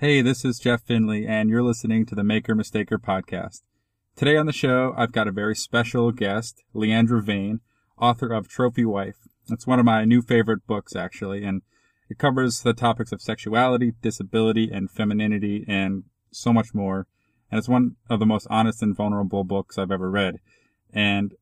Hey, this is Jeff Finley, and you're listening to the Maker Mistaker podcast. Today on the show, I've got a very special guest, Leandra Vane, author of Trophy Wife. It's one of my new favorite books, actually, and it covers the topics of sexuality, disability, and femininity, and so much more. And it's one of the most honest and vulnerable books I've ever read. And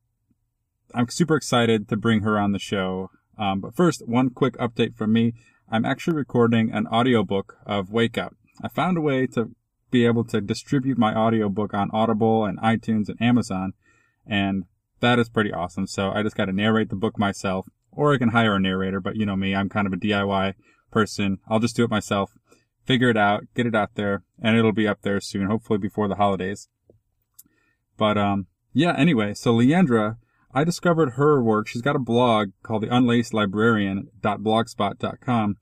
I'm super excited to bring her on the show. Um, but first, one quick update from me. I'm actually recording an audiobook of Wake Up. I found a way to be able to distribute my audiobook on Audible and iTunes and Amazon, and that is pretty awesome. So I just got to narrate the book myself, or I can hire a narrator, but you know me, I'm kind of a DIY person. I'll just do it myself, figure it out, get it out there, and it'll be up there soon, hopefully before the holidays. But um, yeah, anyway, so Leandra, I discovered her work. She's got a blog called the Unlaced Librarian.blogspot.com.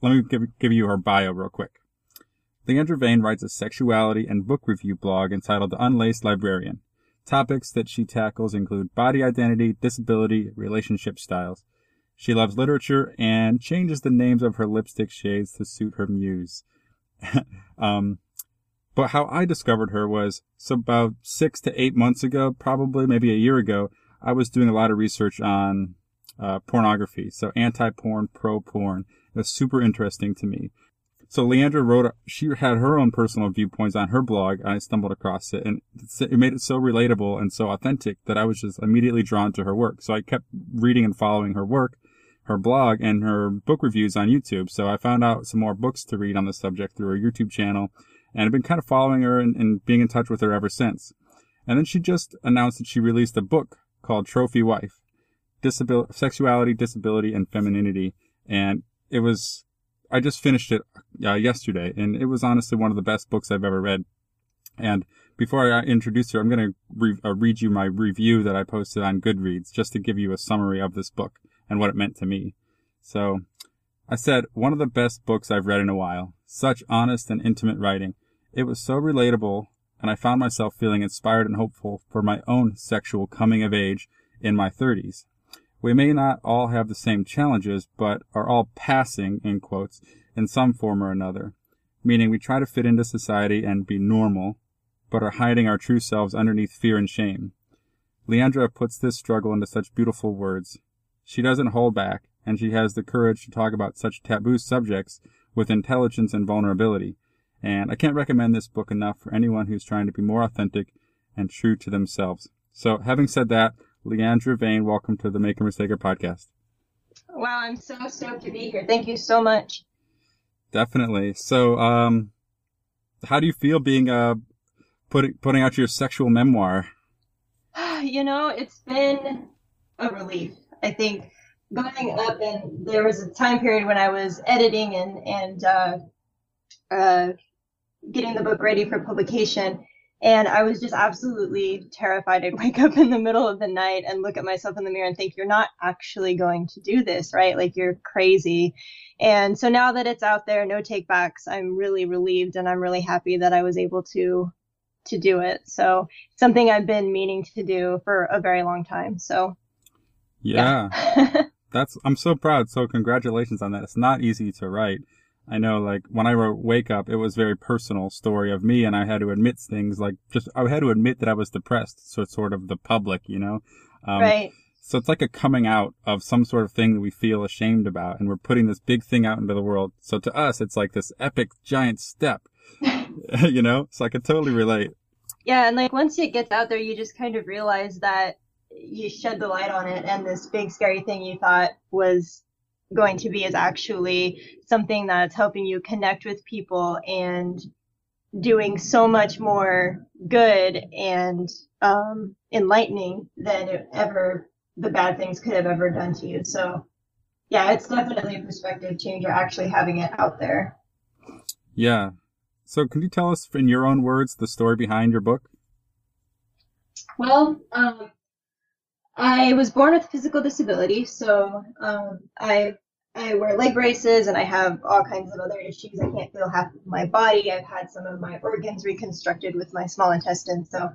Let me give, give you her bio real quick. Leandra Vane writes a sexuality and book review blog entitled The Unlaced Librarian. Topics that she tackles include body identity, disability, relationship styles. She loves literature and changes the names of her lipstick shades to suit her muse. um, but how I discovered her was so about six to eight months ago, probably maybe a year ago, I was doing a lot of research on uh, pornography. So anti-porn, pro-porn. It was super interesting to me. So Leandra wrote, she had her own personal viewpoints on her blog, and I stumbled across it, and it made it so relatable and so authentic that I was just immediately drawn to her work. So I kept reading and following her work, her blog, and her book reviews on YouTube. So I found out some more books to read on the subject through her YouTube channel, and I've been kind of following her and, and being in touch with her ever since. And then she just announced that she released a book called Trophy Wife, Disabil- Sexuality, Disability, and Femininity. And it was I just finished it uh, yesterday, and it was honestly one of the best books I've ever read. And before I introduce her, I'm going to re- uh, read you my review that I posted on Goodreads just to give you a summary of this book and what it meant to me. So, I said, one of the best books I've read in a while. Such honest and intimate writing. It was so relatable, and I found myself feeling inspired and hopeful for my own sexual coming of age in my 30s. We may not all have the same challenges, but are all passing, in quotes, in some form or another. Meaning we try to fit into society and be normal, but are hiding our true selves underneath fear and shame. Leandra puts this struggle into such beautiful words. She doesn't hold back, and she has the courage to talk about such taboo subjects with intelligence and vulnerability. And I can't recommend this book enough for anyone who's trying to be more authentic and true to themselves. So having said that, Leandra Vane, welcome to the Maker Mistaker podcast. Wow, I'm so stoked to be here. Thank you so much. Definitely. So, um, how do you feel being uh putting putting out your sexual memoir? You know, it's been a relief. I think going up and there was a time period when I was editing and and uh, uh, getting the book ready for publication, and I was just absolutely terrified. I'd wake up in the middle of the night and look at myself in the mirror and think, you're not actually going to do this, right? Like you're crazy. And so now that it's out there, no takebacks, I'm really relieved and I'm really happy that I was able to to do it. So something I've been meaning to do for a very long time. So yeah. yeah. That's I'm so proud. So congratulations on that. It's not easy to write. I know, like, when I wrote Wake Up, it was very personal story of me, and I had to admit things, like, just, I had to admit that I was depressed, so it's sort of the public, you know? Um, right. So it's like a coming out of some sort of thing that we feel ashamed about, and we're putting this big thing out into the world. So to us, it's like this epic giant step, you know? So I could totally relate. Yeah, and like once it gets out there, you just kind of realize that you shed the light on it, and this big scary thing you thought was going to be is actually something that's helping you connect with people and doing so much more good and um, enlightening than ever the bad things could have ever done to you. So, yeah, it's definitely a perspective changer actually having it out there. Yeah. So, can you tell us in your own words the story behind your book? Well, um, I was born with a physical disability, so um, I I wear leg braces and I have all kinds of other issues. I can't feel half of my body. I've had some of my organs reconstructed with my small intestine, so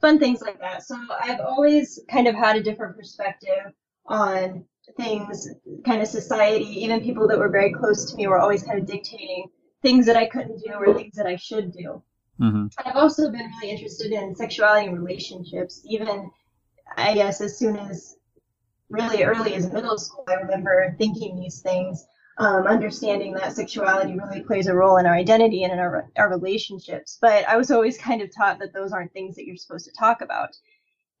fun things like that. So I've always kind of had a different perspective on things, kind of society. Even people that were very close to me were always kind of dictating things that I couldn't do or things that I should do. Mm-hmm. I've also been really interested in sexuality and relationships, even I guess as soon as really early as middle school. I remember thinking these things, um, understanding that sexuality really plays a role in our identity and in our, our relationships. But I was always kind of taught that those aren't things that you're supposed to talk about.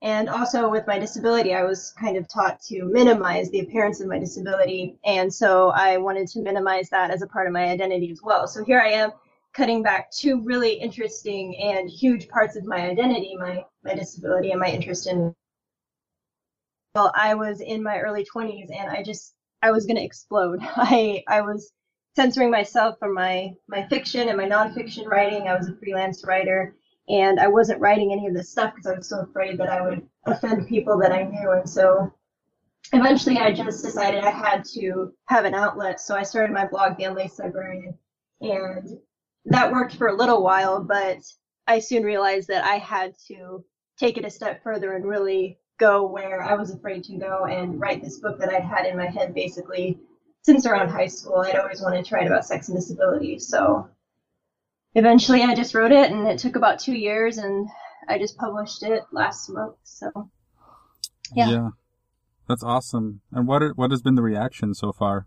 And also with my disability, I was kind of taught to minimize the appearance of my disability. And so I wanted to minimize that as a part of my identity as well. So here I am cutting back two really interesting and huge parts of my identity, my, my disability and my interest in well, I was in my early 20s and I just I was going to explode. I I was censoring myself from my my fiction and my nonfiction writing. I was a freelance writer and I wasn't writing any of this stuff because I was so afraid that I would offend people that I knew. And so eventually I just decided I had to have an outlet. So I started my blog, The Unlaced Librarian, and that worked for a little while, but I soon realized that I had to take it a step further and really go where I was afraid to go and write this book that I'd had in my head basically since around high school. I'd always wanted to write about sex and disability. So eventually I just wrote it and it took about two years and I just published it last month. So yeah. yeah. That's awesome. And what what has been the reaction so far?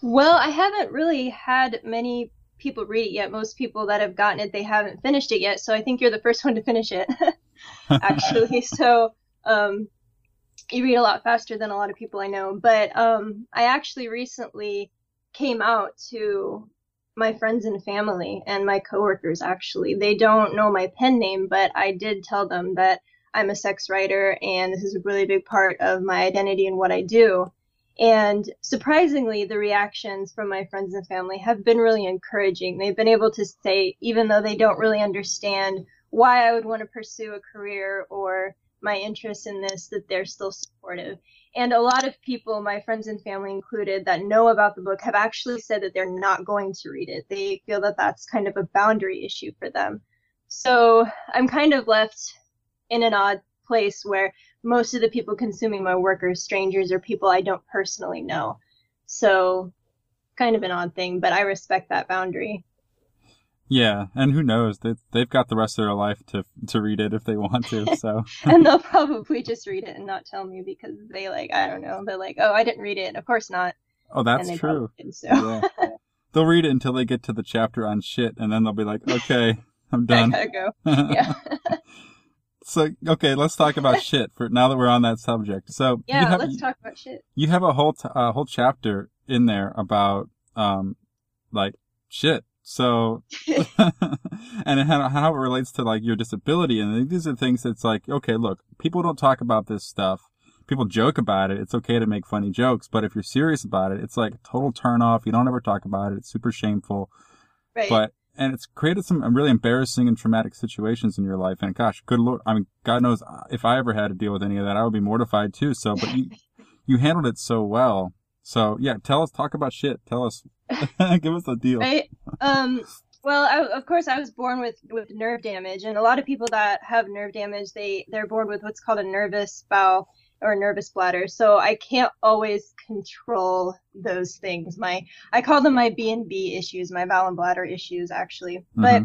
Well, I haven't really had many people read it yet. Most people that have gotten it, they haven't finished it yet. So I think you're the first one to finish it. actually. so um, you read a lot faster than a lot of people I know. But um, I actually recently came out to my friends and family and my coworkers. Actually, they don't know my pen name, but I did tell them that I'm a sex writer and this is a really big part of my identity and what I do. And surprisingly, the reactions from my friends and family have been really encouraging. They've been able to say, even though they don't really understand why I would want to pursue a career or my interest in this, that they're still supportive. And a lot of people, my friends and family included, that know about the book have actually said that they're not going to read it. They feel that that's kind of a boundary issue for them. So I'm kind of left in an odd place where most of the people consuming my work are strangers or people I don't personally know. So kind of an odd thing, but I respect that boundary. Yeah, and who knows? They they've got the rest of their life to to read it if they want to. So and they'll probably just read it and not tell me because they like I don't know. They're like, oh, I didn't read it. Of course not. Oh, that's true. so. Yeah. they'll read it until they get to the chapter on shit, and then they'll be like, okay, I'm done. I gotta go. Yeah. so okay, let's talk about shit for now that we're on that subject. So yeah, have, let's talk about shit. You have a whole t- uh, whole chapter in there about um like shit so, and how, how it relates to like your disability. And these are things that's like, okay, look, people don't talk about this stuff. People joke about it. It's okay to make funny jokes, but if you're serious about it, it's like total turn off. You don't ever talk about it. It's super shameful. Right. But, and it's created some uh, really embarrassing and traumatic situations in your life. And gosh, good Lord, I mean, God knows uh, if I ever had to deal with any of that, I would be mortified too. So, but you, you handled it so well. So yeah, tell us, talk about shit. Tell us, give us a deal. Right. Um. Well, I, of course, I was born with with nerve damage, and a lot of people that have nerve damage, they they're born with what's called a nervous bowel or nervous bladder. So I can't always control those things. My I call them my B and B issues, my bowel and bladder issues, actually. Mm-hmm. But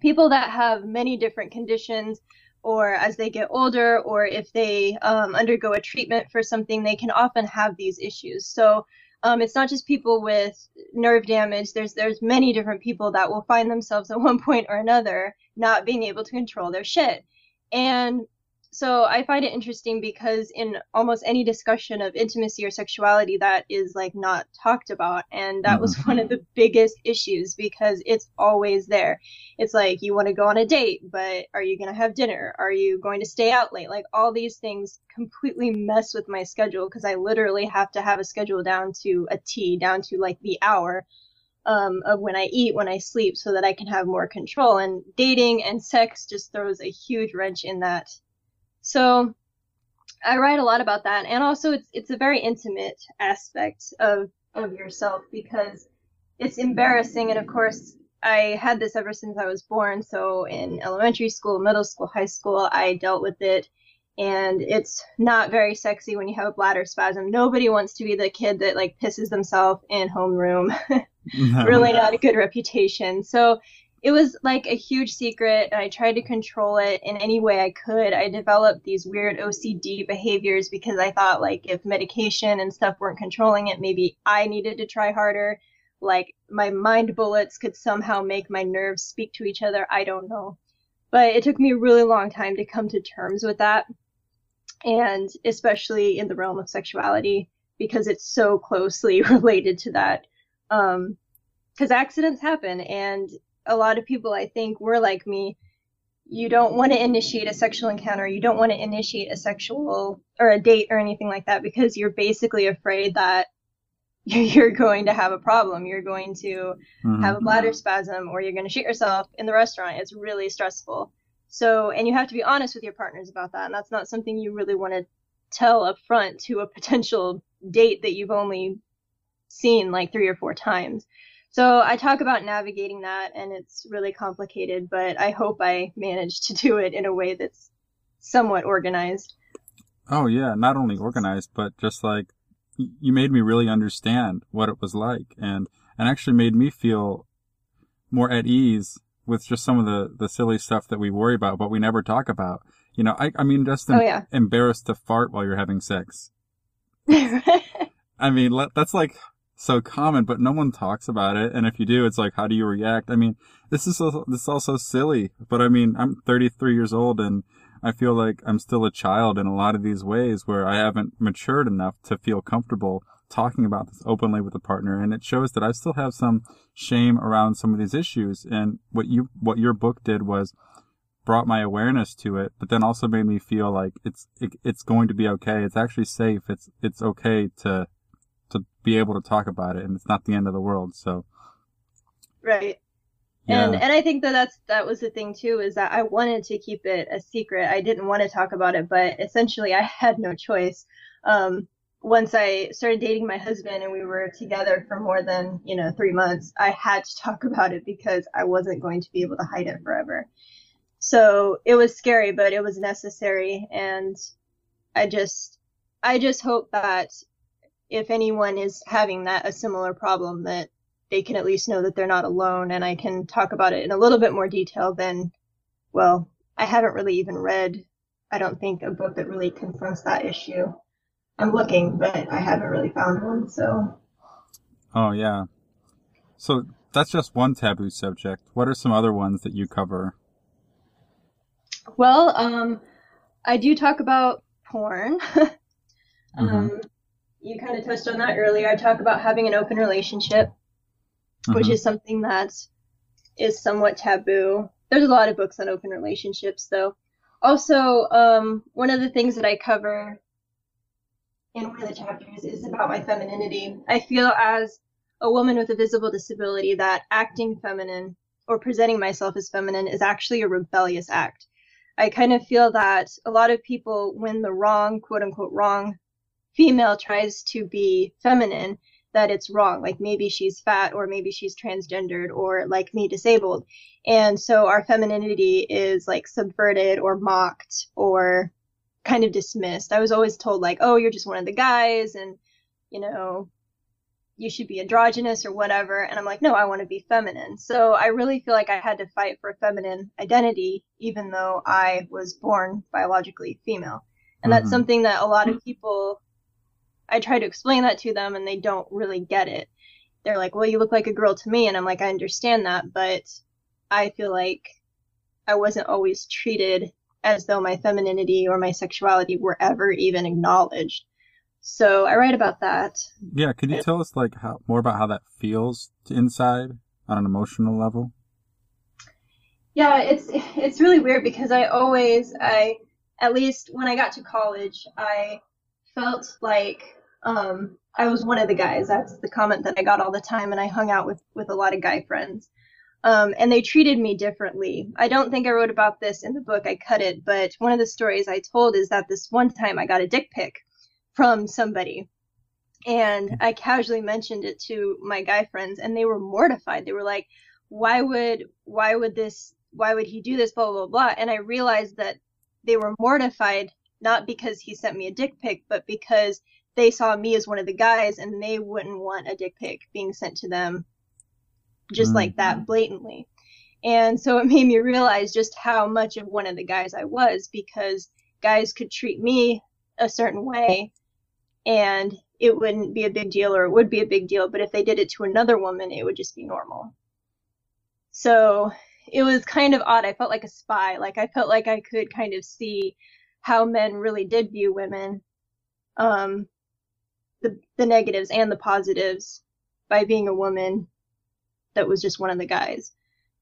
people that have many different conditions or as they get older, or if they um, undergo a treatment for something, they can often have these issues. So um, it's not just people with nerve damage. There's there's many different people that will find themselves at one point or another not being able to control their shit. And so I find it interesting because in almost any discussion of intimacy or sexuality, that is like not talked about. And that was mm-hmm. one of the biggest issues because it's always there. It's like you want to go on a date, but are you going to have dinner? Are you going to stay out late? Like all these things completely mess with my schedule because I literally have to have a schedule down to a T, down to like the hour. Um, of when I eat, when I sleep, so that I can have more control. And dating and sex just throws a huge wrench in that so I write a lot about that, and also it's it's a very intimate aspect of of yourself because it's embarrassing, and of course I had this ever since I was born. So in elementary school, middle school, high school, I dealt with it. And it's not very sexy when you have a bladder spasm. Nobody wants to be the kid that like pisses themselves in homeroom. really not a good reputation. So it was like a huge secret and I tried to control it in any way I could. I developed these weird OCD behaviors because I thought like if medication and stuff weren't controlling it, maybe I needed to try harder. Like my mind bullets could somehow make my nerves speak to each other. I don't know. But it took me a really long time to come to terms with that. And especially in the realm of sexuality because it's so closely related to that. Um, because accidents happen and a lot of people I think were like me. You don't want to initiate a sexual encounter. You don't want to initiate a sexual or a date or anything like that because you're basically afraid that you're going to have a problem. You're going to mm-hmm. have a bladder spasm or you're going to shoot yourself in the restaurant. It's really stressful. So, and you have to be honest with your partners about that. And that's not something you really want to tell up front to a potential date that you've only seen like three or four times. So I talk about navigating that, and it's really complicated, but I hope I managed to do it in a way that's somewhat organized. Oh, yeah, not only organized, but just like you made me really understand what it was like and, and actually made me feel more at ease with just some of the, the silly stuff that we worry about, but we never talk about. You know, I, I mean, just oh, em- oh, yeah. embarrassed to fart while you're having sex. I mean, that's like so common, but no one talks about it. And if you do, it's like, how do you react? I mean, this is so, this is all so silly, but I mean, I'm 33 years old and I feel like I'm still a child in a lot of these ways where I haven't matured enough to feel comfortable talking about this openly with a partner. And it shows that I still have some shame around some of these issues. And what you, what your book did was brought my awareness to it, but then also made me feel like it's, it, it's going to be okay. It's actually safe. It's, it's okay to be able to talk about it and it's not the end of the world. So. Right. Yeah. And and I think that that's that was the thing too is that I wanted to keep it a secret. I didn't want to talk about it, but essentially I had no choice. Um, once I started dating my husband and we were together for more than you know three months, I had to talk about it because I wasn't going to be able to hide it forever. So it was scary, but it was necessary, and I just I just hope that if anyone is having that a similar problem that they can at least know that they're not alone and I can talk about it in a little bit more detail than well, I haven't really even read I don't think a book that really confronts that issue. I'm looking, but I haven't really found one, so Oh yeah. So that's just one taboo subject. What are some other ones that you cover? Well, um I do talk about porn. mm-hmm. You kind of touched on that earlier. I talk about having an open relationship, mm-hmm. which is something that is somewhat taboo. There's a lot of books on open relationships, though. Also, um, one of the things that I cover in one of the chapters is about my femininity. I feel as a woman with a visible disability that acting feminine or presenting myself as feminine is actually a rebellious act. I kind of feel that a lot of people, when the wrong, quote unquote, wrong female tries to be feminine, that it's wrong. Like maybe she's fat or maybe she's transgendered or like me disabled. And so our femininity is like subverted or mocked or kind of dismissed. I was always told like, oh, you're just one of the guys and, you know, you should be androgynous or whatever. And I'm like, no, I want to be feminine. So I really feel like I had to fight for feminine identity, even though I was born biologically female. And mm-hmm. that's something that a lot of people I try to explain that to them and they don't really get it. They're like, well, you look like a girl to me. And I'm like, I understand that, but I feel like I wasn't always treated as though my femininity or my sexuality were ever even acknowledged. So I write about that. Yeah, could you tell us like how more about how that feels inside on an emotional level? Yeah, it's it's really weird because I always I at least when I got to college, I felt like um, I was one of the guys. That's the comment that I got all the time, and I hung out with with a lot of guy friends. Um, and they treated me differently. I don't think I wrote about this in the book. I cut it, but one of the stories I told is that this one time I got a dick pic from somebody, and I casually mentioned it to my guy friends, and they were mortified. They were like, "Why would why would this why would he do this?" Blah blah blah. And I realized that they were mortified not because he sent me a dick pic, but because they saw me as one of the guys and they wouldn't want a dick pic being sent to them just mm. like that blatantly. And so it made me realize just how much of one of the guys I was because guys could treat me a certain way and it wouldn't be a big deal or it would be a big deal. But if they did it to another woman, it would just be normal. So it was kind of odd. I felt like a spy. Like I felt like I could kind of see how men really did view women, um, the the negatives and the positives by being a woman that was just one of the guys.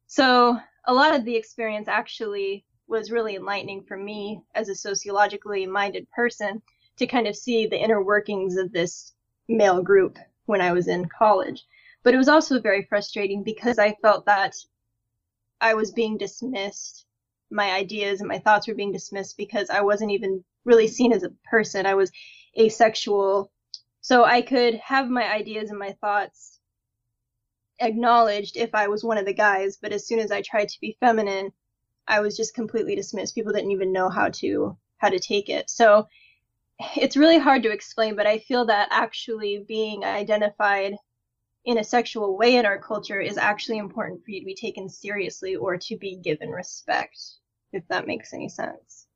So a lot of the experience actually was really enlightening for me as a sociologically minded person to kind of see the inner workings of this male group when I was in college. But it was also very frustrating because I felt that I was being dismissed. My ideas and my thoughts were being dismissed because I wasn't even really seen as a person. I was asexual. So I could have my ideas and my thoughts acknowledged if I was one of the guys, but as soon as I tried to be feminine, I was just completely dismissed. People didn't even know how to how to take it. So it's really hard to explain, but I feel that actually being identified in a sexual way in our culture is actually important for you to be taken seriously or to be given respect, if that makes any sense.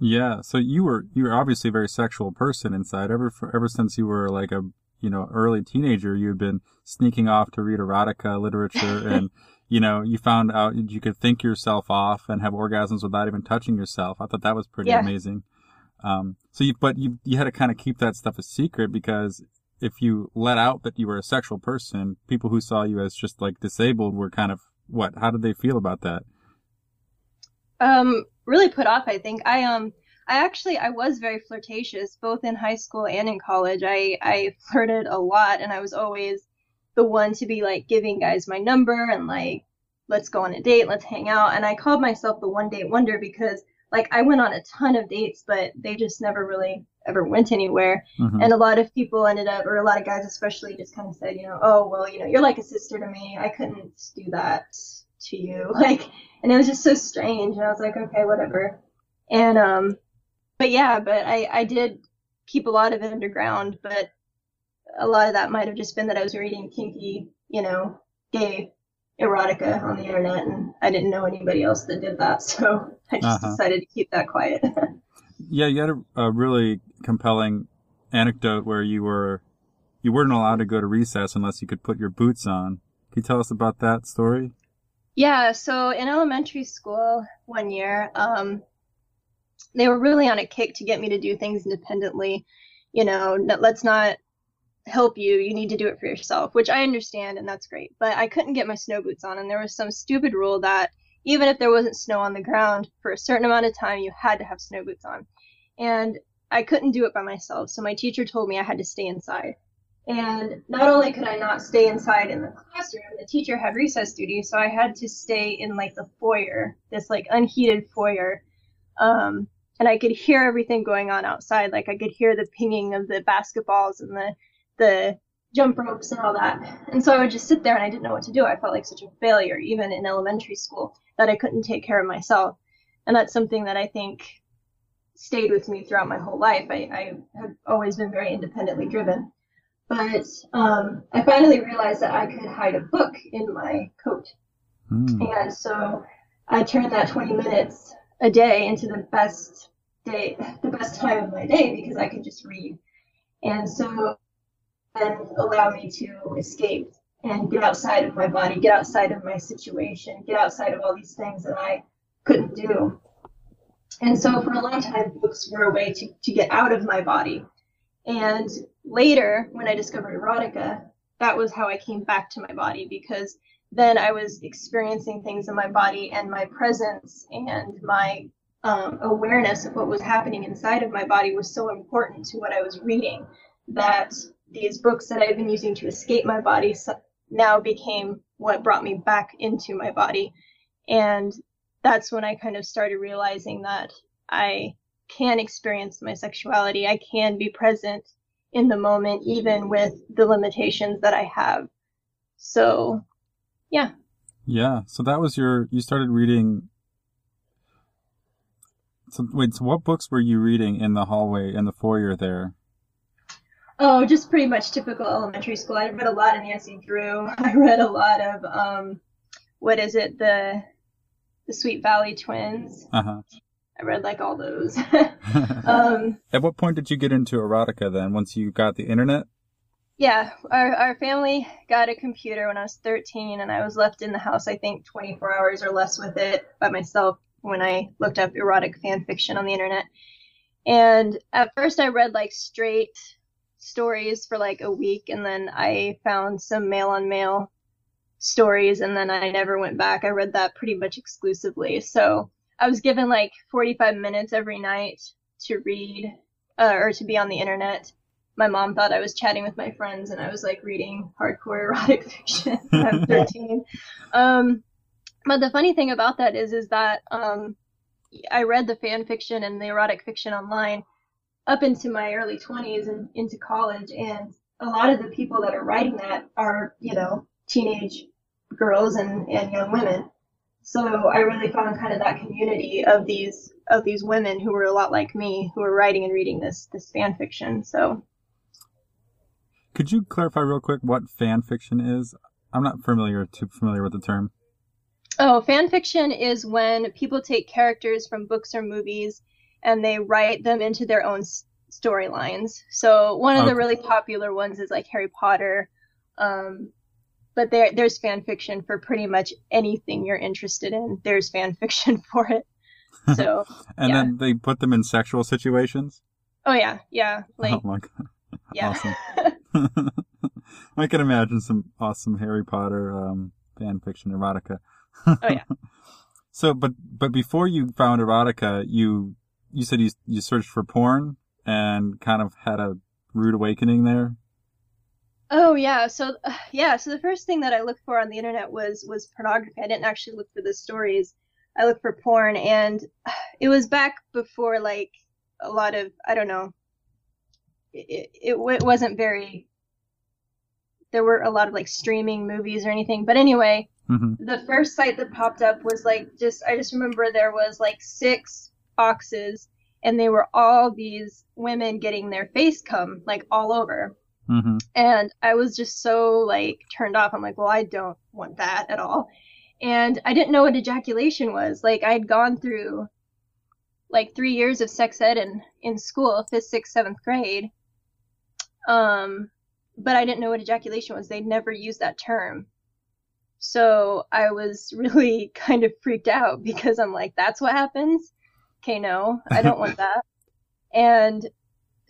Yeah. So you were you were obviously a very sexual person inside. Ever ever since you were like a you know early teenager, you had been sneaking off to read erotica literature and. you know, you found out you could think yourself off and have orgasms without even touching yourself. I thought that was pretty yeah. amazing. Um, so you, but you, you had to kind of keep that stuff a secret because if you let out that you were a sexual person, people who saw you as just like disabled were kind of what? How did they feel about that? Um, really put off. I think I um I actually I was very flirtatious both in high school and in college. I I flirted a lot and I was always the one to be like giving guys my number and like let's go on a date, let's hang out. And I called myself the one date wonder because like I went on a ton of dates, but they just never really ever went anywhere. Mm-hmm. And a lot of people ended up, or a lot of guys especially, just kind of said, you know, oh well, you know, you're like a sister to me. I couldn't do that to you, like, and it was just so strange. And I was like, okay, whatever. And um, but yeah, but I I did keep a lot of it underground, but a lot of that might have just been that I was reading kinky, you know, gay erotica on the internet, and I didn't know anybody else that did that, so I just uh-huh. decided to keep that quiet. yeah, you had a, a, really compelling anecdote where you were you weren't allowed to go to recess unless you could put your boots on. Can you tell us about that story? Yeah, so in elementary school one year, um, they were really on a kick to get me to do things independently. You know, let's not help you, you need to do it for yourself, which I understand and that's great. But I couldn't get my snow boots on, and there was some stupid rule that even if there wasn't snow on the ground for a certain amount of time, you had to have snow boots on. And I couldn't do it by myself, so my teacher told me I had to stay inside. And not only could I not stay inside in the classroom, the teacher had recess duty, so I had to stay in like the foyer, this like unheated foyer. Um, and I could hear everything going on outside. Like I could hear the pinging of the basketballs and the the jump ropes and all that. And so I would just sit there and I didn't know what to do. I felt like such a failure, even in elementary school, that I couldn't take care of myself. And that's something that I think stayed with me throughout my whole life. I, I have always been very independently driven. But um, I finally realized that I could hide a book in my coat. Mm. And so I turned that 20 minutes a day into the best day, the best time of my day because I could just read. And so and allow me to escape and get outside of my body, get outside of my situation, get outside of all these things that I couldn't do. And so for a long time, books were a way to, to get out of my body. And later, when I discovered erotica, that was how I came back to my body because then I was experiencing things in my body and my presence and my um, awareness of what was happening inside of my body was so important to what I was reading that these books that I've been using to escape my body now became what brought me back into my body. And that's when I kind of started realizing that I can experience my sexuality. I can be present in the moment, even with the limitations that I have. So, yeah. Yeah. So that was your, you started reading. So, wait, so what books were you reading in the hallway, in the foyer there? Oh, just pretty much typical elementary school. I read a lot of Nancy Drew. I read a lot of um, what is it? The the Sweet Valley Twins. Uh huh. I read like all those. um, At what point did you get into erotica then? Once you got the internet? yeah, our our family got a computer when I was 13, and I was left in the house I think 24 hours or less with it by myself when I looked up erotic fan fiction on the internet. And at first, I read like straight stories for like a week, and then I found some male on male stories, and then I never went back. I read that pretty much exclusively. So I was given like 45 minutes every night to read uh, or to be on the internet. My mom thought I was chatting with my friends, and I was like reading hardcore erotic fiction. I'm 13. Um, but the funny thing about that is, is that um, I read the fan fiction and the erotic fiction online up into my early 20s and into college, and a lot of the people that are writing that are, you know, teenage girls and, and young women. So I really found kind of that community of these of these women who were a lot like me, who were writing and reading this this fan fiction. So Could you clarify real quick what fan fiction is? I'm not familiar too familiar with the term. Oh, fan fiction is when people take characters from books or movies and they write them into their own s- storylines. So one of Okay. the really popular ones is like Harry Potter. Um, but there, there's fan fiction for pretty much anything you're interested in. There's fan fiction for it. So, And Yeah. then they put them in sexual situations? oh yeah, yeah, like oh my god. yeah. Awesome. I can imagine some awesome Harry Potter um, fan fiction erotica. Oh, yeah. So, but but before you found erotica, you you said you you searched for porn and kind of had a rude awakening there. Oh yeah, so uh, yeah, so the first thing that I looked for on the internet was was pornography. I didn't actually look for the stories. I looked for porn, and uh, it was back before like a lot of I don't know. It it, it wasn't very. There were a lot of like streaming movies or anything, but anyway, hmm the first site that popped up was like just I just remember there was like six boxes, and they were all these women getting their face cum like all over hmm and I was just so like turned off. I'm like, well, I don't want that at all. And I didn't know what ejaculation was. Like I'd gone through like three years of sex ed in, in school, fifth, sixth, seventh grade. Um, but I didn't know what ejaculation was. They'd never used that term. So I was really kind of freaked out because I'm like, that's what happens? Okay, no, I don't want that. And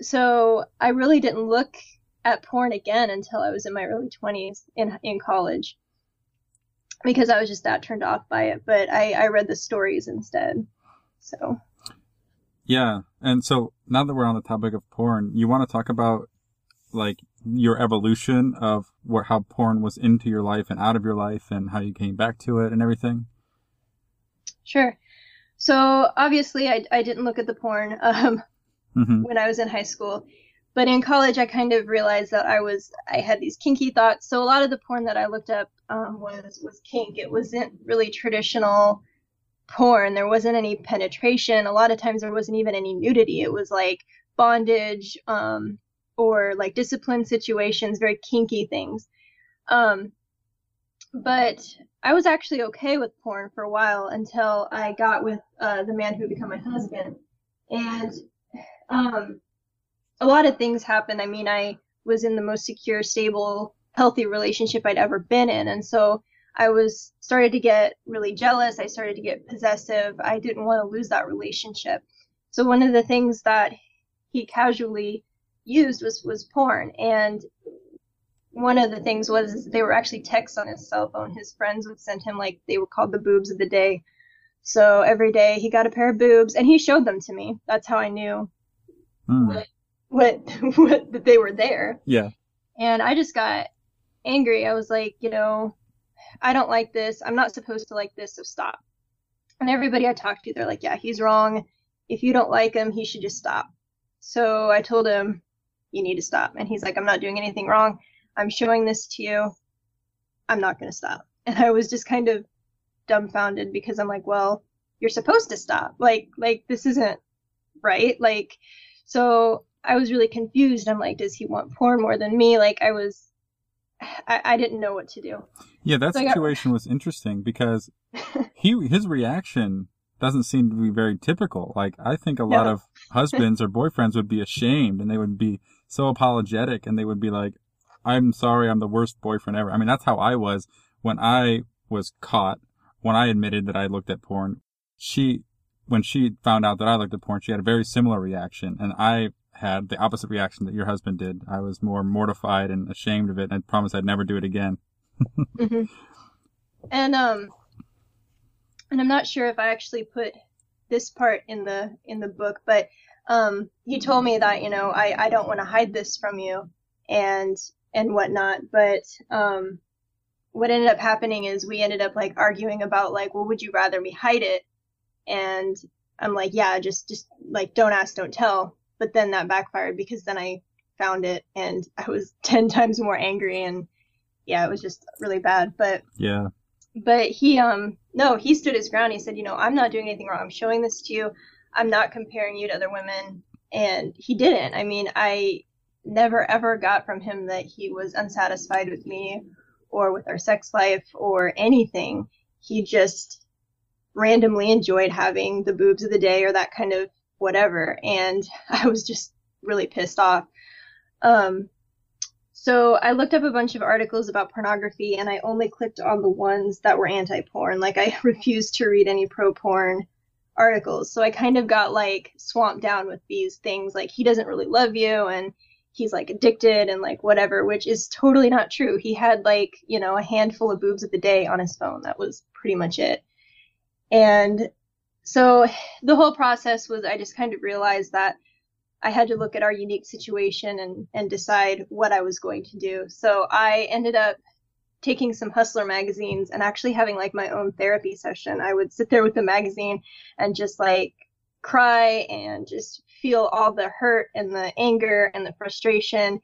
so I really didn't look at porn again until I was in my early 20s in in college because I was just that turned off by it. But I, I read the stories instead. So Yeah, and so now that we're on the topic of porn, you want to talk about like your evolution of what, how porn was into your life and out of your life, and how you came back to it and everything. sure. So obviously I, I didn't look at the porn um, hmm when I was in high school. But in college, I kind of realized that I was I had these kinky thoughts. So a lot of the porn that I looked up um, was was kink. It wasn't really traditional porn. There wasn't any penetration. A lot of times there wasn't even any nudity. It was like bondage um, or like discipline situations, very kinky things. Um, but I was actually okay with porn for a while until I got with uh, the man who become my husband, and um, a lot of things happened. I mean, I was in the most secure, stable, healthy relationship I'd ever been in, and so I was started to get really jealous. I started to get possessive. I didn't want to lose that relationship. So one of the things that he casually used was was porn, and one of the things was they were actually texts on his cell phone. His friends would send him like they were called the boobs of the day. So every day he got a pair of boobs, and he showed them to me. That's how I knew Mm. what what what that they were there. Yeah. And I just got angry. I was like, you know, I don't like this. I'm not supposed to like this, so stop. And everybody I talked to, they're like, yeah, he's wrong. If you don't like him, he should just stop. So I told him, you need to stop. And he's like, I'm not doing anything wrong. I'm showing this to you. I'm not going to stop. And I was just kind of dumbfounded because I'm like, well, you're supposed to stop. Like, like this isn't right. Like, so I was really confused. I'm like, does he want porn more than me? Like I was, I, I didn't know what to do. Yeah, that So I got- situation was interesting because he his reaction doesn't seem to be very typical. Like I think a lot of husbands or boyfriends would be ashamed and they would be so apologetic and they would be like, "I'm sorry, I'm the worst boyfriend ever." I mean, that's how I was when I was caught when I admitted that I looked at porn. She when she found out that I looked at porn, she had a very similar reaction and I had the opposite reaction that your husband did. I was more mortified and ashamed of it and I promised I'd never do it again. hmm And um, and I'm not sure if I actually put this part in the in the book, but um, he told me that you know I I don't want to hide this from you and and whatnot, but um, what ended up happening is we ended up like arguing about like, well, would you rather me hide it? And I'm like, yeah, just just like don't ask, don't tell. But then that backfired because then I found it and I was ten times more angry and yeah, it was just really bad. But Yeah. but he um no he stood his ground. He said you know i'm not doing anything wrong. I'm showing this to you. I'm not comparing you to other women. And he didn't. I mean i never ever got from him that he was unsatisfied with me or with our sex life or anything. He just randomly enjoyed having the boobs of the day or that kind of whatever and i was just really pissed off um so I looked up a bunch of articles about pornography and I only clicked on the ones that were anti-porn. Like I refused to read any pro-porn articles. So I kind of got like swamped down with these things like he doesn't really love you and he's like addicted and like whatever, which is totally not true. He had like, you know, a handful of boobs of the day on his phone. That was pretty much it. And so the whole process was I just kind of realized that I had to look at our unique situation and, and decide what I was going to do. So I ended up taking some Hustler magazines and actually having like my own therapy session. I would sit there with the magazine and just like cry and just feel all the hurt and the anger and the frustration.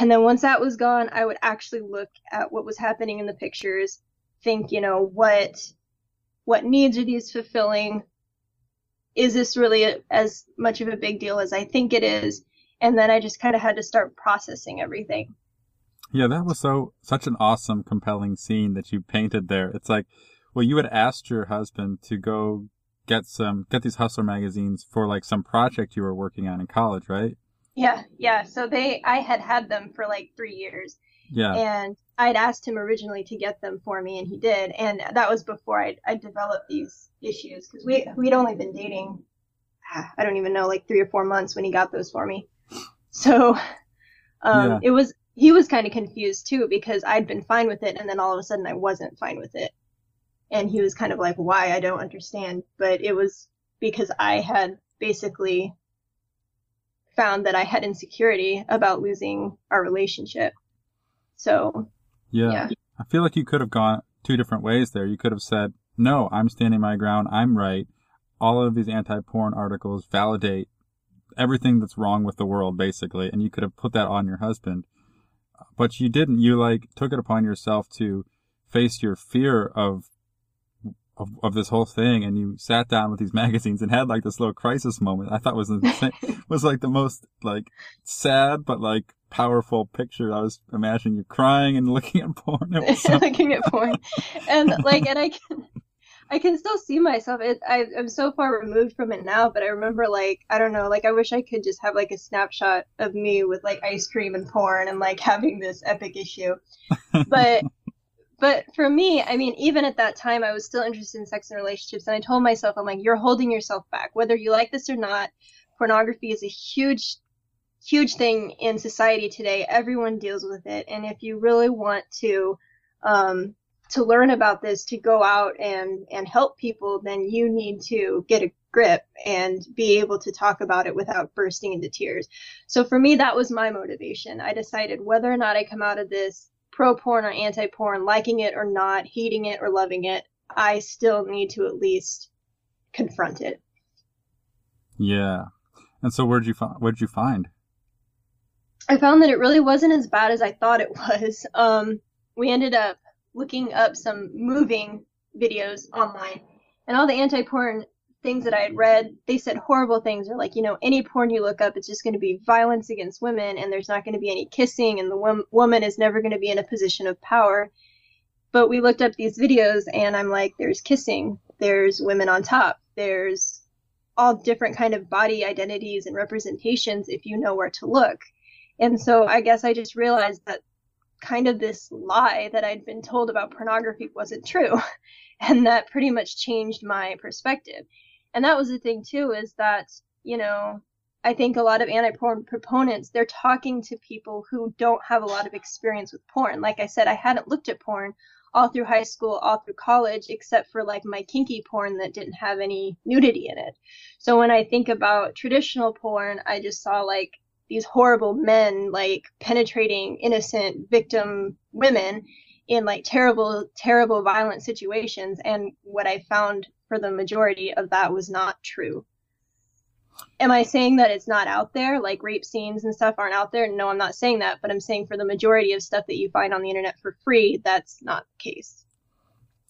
And then once that was gone, I would actually look at what was happening in the pictures, think, you know, what what needs are these fulfilling? is this really a, as much of a big deal as I think it is? And then I just kind of had to start processing everything. Yeah, that was so such an awesome, compelling scene that you painted there. It's like, well, you had asked your husband to go get some get these hustler magazines for like some project you were working on in college, right? Yeah, yeah. So they, I had had them for like three years, Yeah. and I'd asked him originally to get them for me, and he did. And that was before I I developed these issues because we we'd only been dating, ah, I don't even know, like three or four months when he got those for me. So, um, Yeah. it was he was kind of confused too because I'd been fine with it, and then all of a sudden I wasn't fine with it, and he was kind of like, "Why? I don't understand." But it was because I had basically found that I had insecurity about losing our relationship. So, yeah. yeah. I feel like you could have gone two different ways there. You could have said, "No, I'm standing my ground. I'm right. All of these anti-porn articles validate everything that's wrong with the world, basically." And you could have put that on your husband, but you didn't. You like took it upon yourself to face your fear of of, of this whole thing, and you sat down with these magazines and had like this little crisis moment. I thought was insane. was like the most like sad but like powerful picture. I was imagining you crying and looking at porn. It was so looking at porn, and like, and I can, I can still see myself. It, I, I'm so far removed from it now, but I remember like, I don't know, like I wish I could just have like a snapshot of me with like ice cream and porn and like having this epic issue. But, but for me, I mean, even at that time, I was still interested in sex and relationships, and I told myself, I'm like, you're holding yourself back, whether you like this or not. Pornography is a huge huge thing in society today. Everyone deals with it, and if you really want to um, to learn about this, to go out and and help people, then you need to get a grip and be able to talk about it without bursting into tears. So for me, that was my motivation. I decided whether or not I come out of this pro porn or anti porn, liking it or not, hating it or loving it, I still need to at least confront it. yeah. And so where'd you find what'd you find? I found that it really wasn't as bad as I thought it was. Um, we ended up looking up some moving videos online, and all the anti-porn things that I had read, they said horrible things, or like, you know, any porn you look up, it's just going to be violence against women, and there's not going to be any kissing, and the wom- woman is never going to be in a position of power. But we looked up these videos, and I'm like, there's kissing, there's women on top, there's all different kind of body identities and representations if you know where to look. And so I guess I just realized that kind of this lie that I'd been told about pornography wasn't true. And that pretty much changed my perspective. And that was the thing too, is that, you know, I think a lot of anti-porn proponents, they're talking to people who don't have a lot of experience with porn. Like I said, I hadn't looked at porn all through high school, all through college, except for like my kinky porn that didn't have any nudity in it. So when I think about traditional porn, I just saw like these horrible men like penetrating innocent victim women in like terrible, terrible violent situations. And what I found for the majority of that was not true. Am I saying that it's not out there? Like rape scenes and stuff aren't out there? No, I'm not saying that, but I'm saying for the majority of stuff that you find on the internet for free, that's not the case.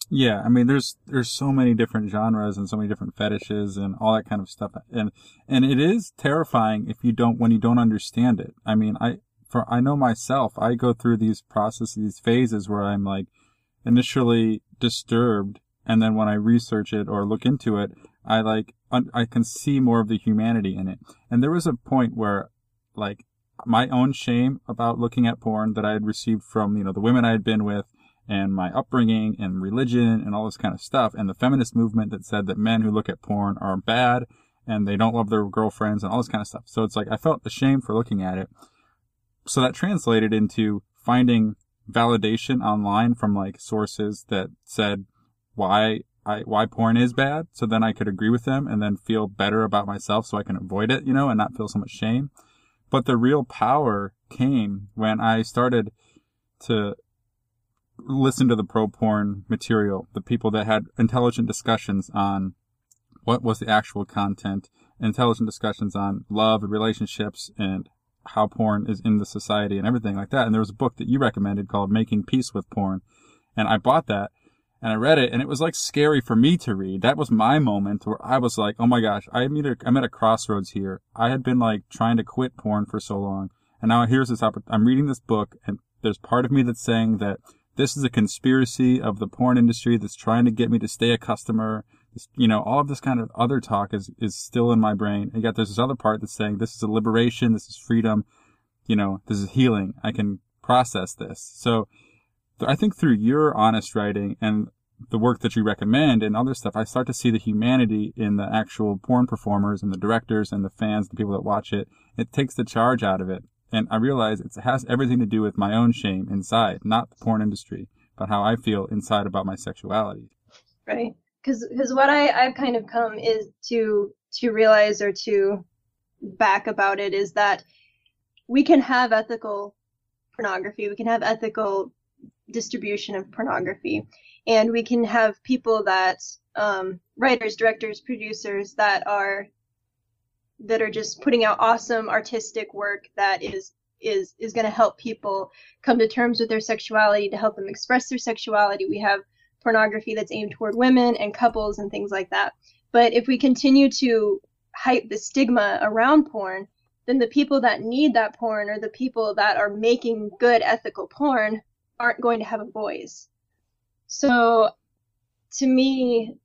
Yeah, I mean, there's there's so many different genres and so many different fetishes and all that kind of stuff, and and it is terrifying if you don't when you don't understand it. I mean, I for I know myself, I go through these processes, these phases where I'm like initially disturbed, and then when I research it or look into it, I like I can see more of the humanity in it. And there was a point where, like, my own shame about looking at porn that I had received from you know the women I had been with and my upbringing and religion and all this kind of stuff and the feminist movement that said that men who look at porn are bad and they don't love their girlfriends and all this kind of stuff. So it's like I felt ashamed for looking at it. So that translated into finding validation online from like sources that said why I, why porn is bad. So then I could agree with them and then feel better about myself so I can avoid it, you know, and not feel so much shame. But the real power came when I started to listen to the pro porn material, the people that had intelligent discussions on what was the actual content, intelligent discussions on love and relationships and how porn is in the society and everything like that. And there was a book that you recommended called Making Peace with Porn. And I bought that and I read it and it was like scary for me to read. That was my moment where I was like, oh my gosh, I'm either, I'm at a crossroads here. I had been like trying to quit porn for so long. And now here's this opportunity. I'm reading this book and there's part of me that's saying that this is a conspiracy of the porn industry that's trying to get me to stay a customer. You know, all of this kind of other talk is, is still in my brain. And yet there's this other part that's saying this is a liberation. This is freedom. You know, this is healing. I can process this. So I think through your honest writing and the work that you recommend and other stuff, I start to see the humanity in the actual porn performers and the directors and the fans, the people that watch it. It takes the charge out of it. And I realize it has everything to do with my own shame inside, not the porn industry, but how I feel inside about my sexuality. Right. Because because what I I've kind of come is to to realize or to back about it is that we can have ethical pornography, we can have ethical distribution of pornography, and we can have people that um, writers, directors, producers that are that are just putting out awesome artistic work that is is is going to help people come to terms with their sexuality to help them express their sexuality. We have pornography that's aimed toward women and couples and things like that. But if we continue to hype the stigma around porn then the people that need that porn or the people that are making good ethical porn aren't going to have a voice so to me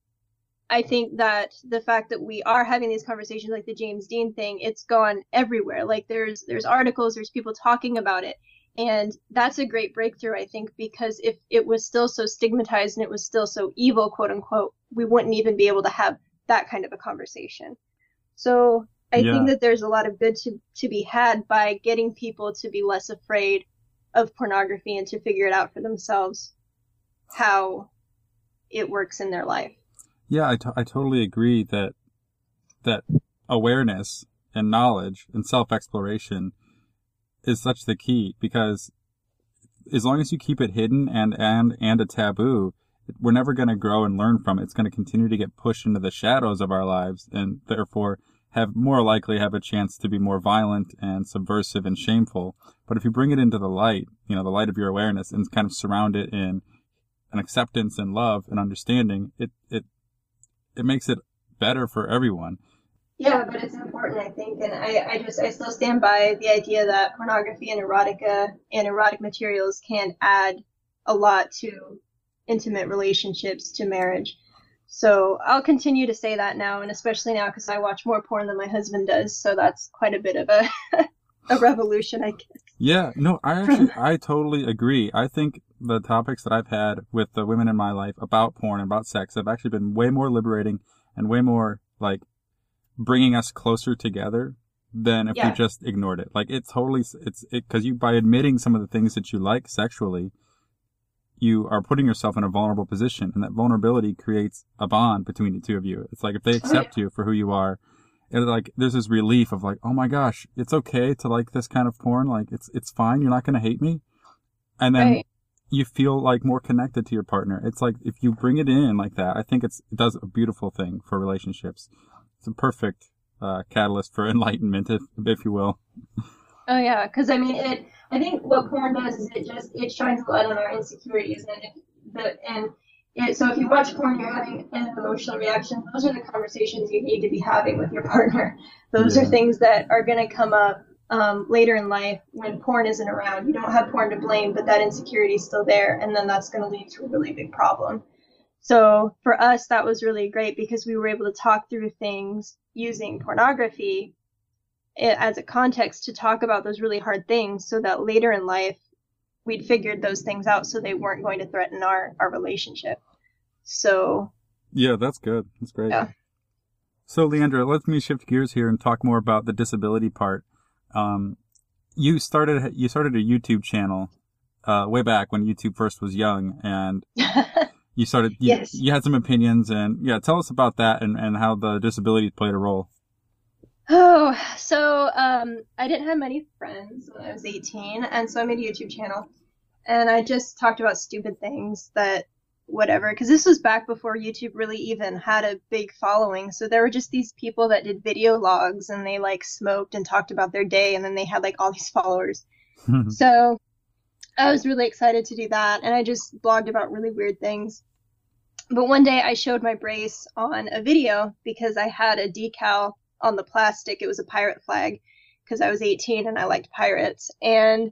I think that the fact that we are having these conversations like the James Deen thing, it's gone everywhere. Like there's there's articles, there's people talking about it. And that's a great breakthrough, I think, because if it was still so stigmatized and it was still so evil, quote unquote, we wouldn't even be able to have that kind of a conversation. So I yeah. think that there's a lot of good to, to be had by getting people to be less afraid of pornography and to figure it out for themselves how it works in their life. Yeah, I, t- I totally agree that that awareness and knowledge and self exploration is such the key because as long as you keep it hidden and and and a taboo, we're never going to grow and learn from it. It's going to continue to get pushed into the shadows of our lives and therefore have more likely have a chance to be more violent and subversive and shameful. But if you bring it into the light, you know, the light of your awareness and kind of surround it in an acceptance and love and understanding, it, it it makes it better for everyone. Yeah, but it's important, I think, and I, I just I still stand by the idea that pornography and erotica and erotic materials can add a lot to intimate relationships to marriage. So I'll continue to say that now, and especially now because I watch more porn than my husband does, so that's quite a bit of a a revolution, I guess. Yeah, no, I actually I totally agree. I think the topics that I've had with the women in my life about porn and about sex have actually been way more liberating and way more like bringing us closer together than if Yeah. we just ignored it. Like it totally, it's it because you by admitting some of the things that you like sexually, you are putting yourself in a vulnerable position, and that vulnerability creates a bond between the two of you. It's like if they accept you for who you are, it's like there's this relief of like, oh my gosh, it's okay to like this kind of porn. Like it's it's fine. You're not gonna hate me, and then Right. you feel like more connected to your partner. It's like if you bring it in like that, I think it's it does a beautiful thing for relationships. It's a perfect uh, catalyst for enlightenment, if if you will. Oh yeah, because I mean, it. I think what porn does is it just it shines a light on our insecurities, and if the and it, so if you watch porn, you're having an emotional reaction. Those are the conversations you need to be having with your partner. Those Yeah. are things that are going to come up um, later in life when porn isn't around. You don't have porn to blame, but that insecurity is still there, and then that's going to lead to a really big problem. So for us, that was really great because we were able to talk through things using pornography as a context to talk about those really hard things so that later in life we'd figured those things out so they weren't going to threaten our, our relationship. So Yeah, that's good. That's great. Yeah. So, Leandra, let me shift gears here and talk more about the disability part. Um, you started you started a YouTube channel uh, way back when YouTube first was young, and you started you, Yes. you had some opinions, and yeah, tell us about that and, and how the disabilities played a role. Oh, so um, I didn't have many friends when I was 18, and so I made a YouTube channel, and I just talked about stupid things that, whatever, because this was back before YouTube really even had a big following. So there were just these people that did video logs, and they like smoked and talked about their day, and then they had like all these followers. So I was really excited to do that, and I just blogged about really weird things. But one day I showed my brace on a video because I had a decal on the plastic. It was a pirate flag because I was 18 and I liked pirates. And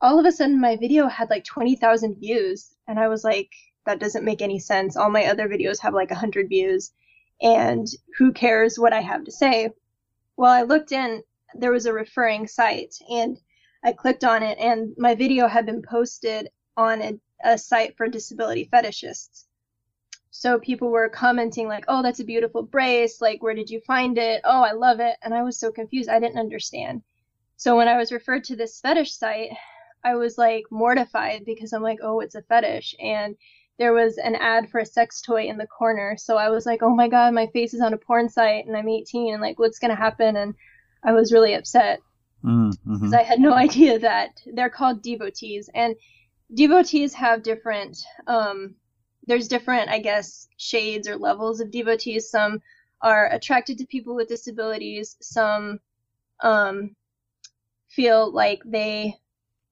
all of a sudden, my video had like 20,000 views. And I was like, that doesn't make any sense. All my other videos have like 100 views. And who cares what I have to say? Well, I looked in, there was a referring site, and I clicked on it, and my video had been posted on a, a site for disability fetishists. So people were commenting like, "Oh, that's a beautiful brace. Like, where did you find it? Oh, I love it." And I was so confused. I didn't understand. So when I was referred to this fetish site, I was like mortified because I'm like, "Oh, it's a fetish." And there was an ad for a sex toy in the corner. So I was like, "Oh my god, my face is on a porn site and I'm 18 and like what's going to happen?" And I was really upset mm, hmm because I had no idea that they're called devotees, and devotees have different. Um, there's different, I guess, shades or levels of devotees. Some are attracted to people with disabilities. Some um, feel like they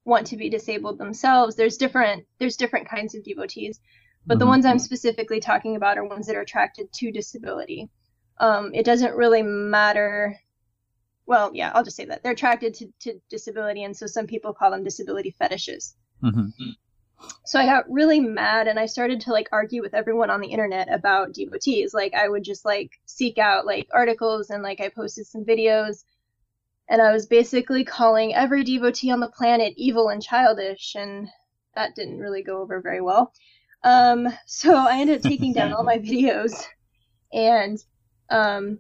want to be disabled themselves. There's different. There's different kinds of devotees, but the Mhm. ones I'm specifically talking about are ones that are attracted to disability. Um, it doesn't really matter well, yeah, I'll just say that they're attracted to, to disability, and so some people call them disability fetishes. hmm So I got really mad, and I started to like argue with everyone on the internet about devotees. Like I would just like seek out like articles, and like I posted some videos, and I was basically calling every devotee on the planet evil and childish, and that didn't really go over very well. Um, so I ended up taking down all my videos, and um,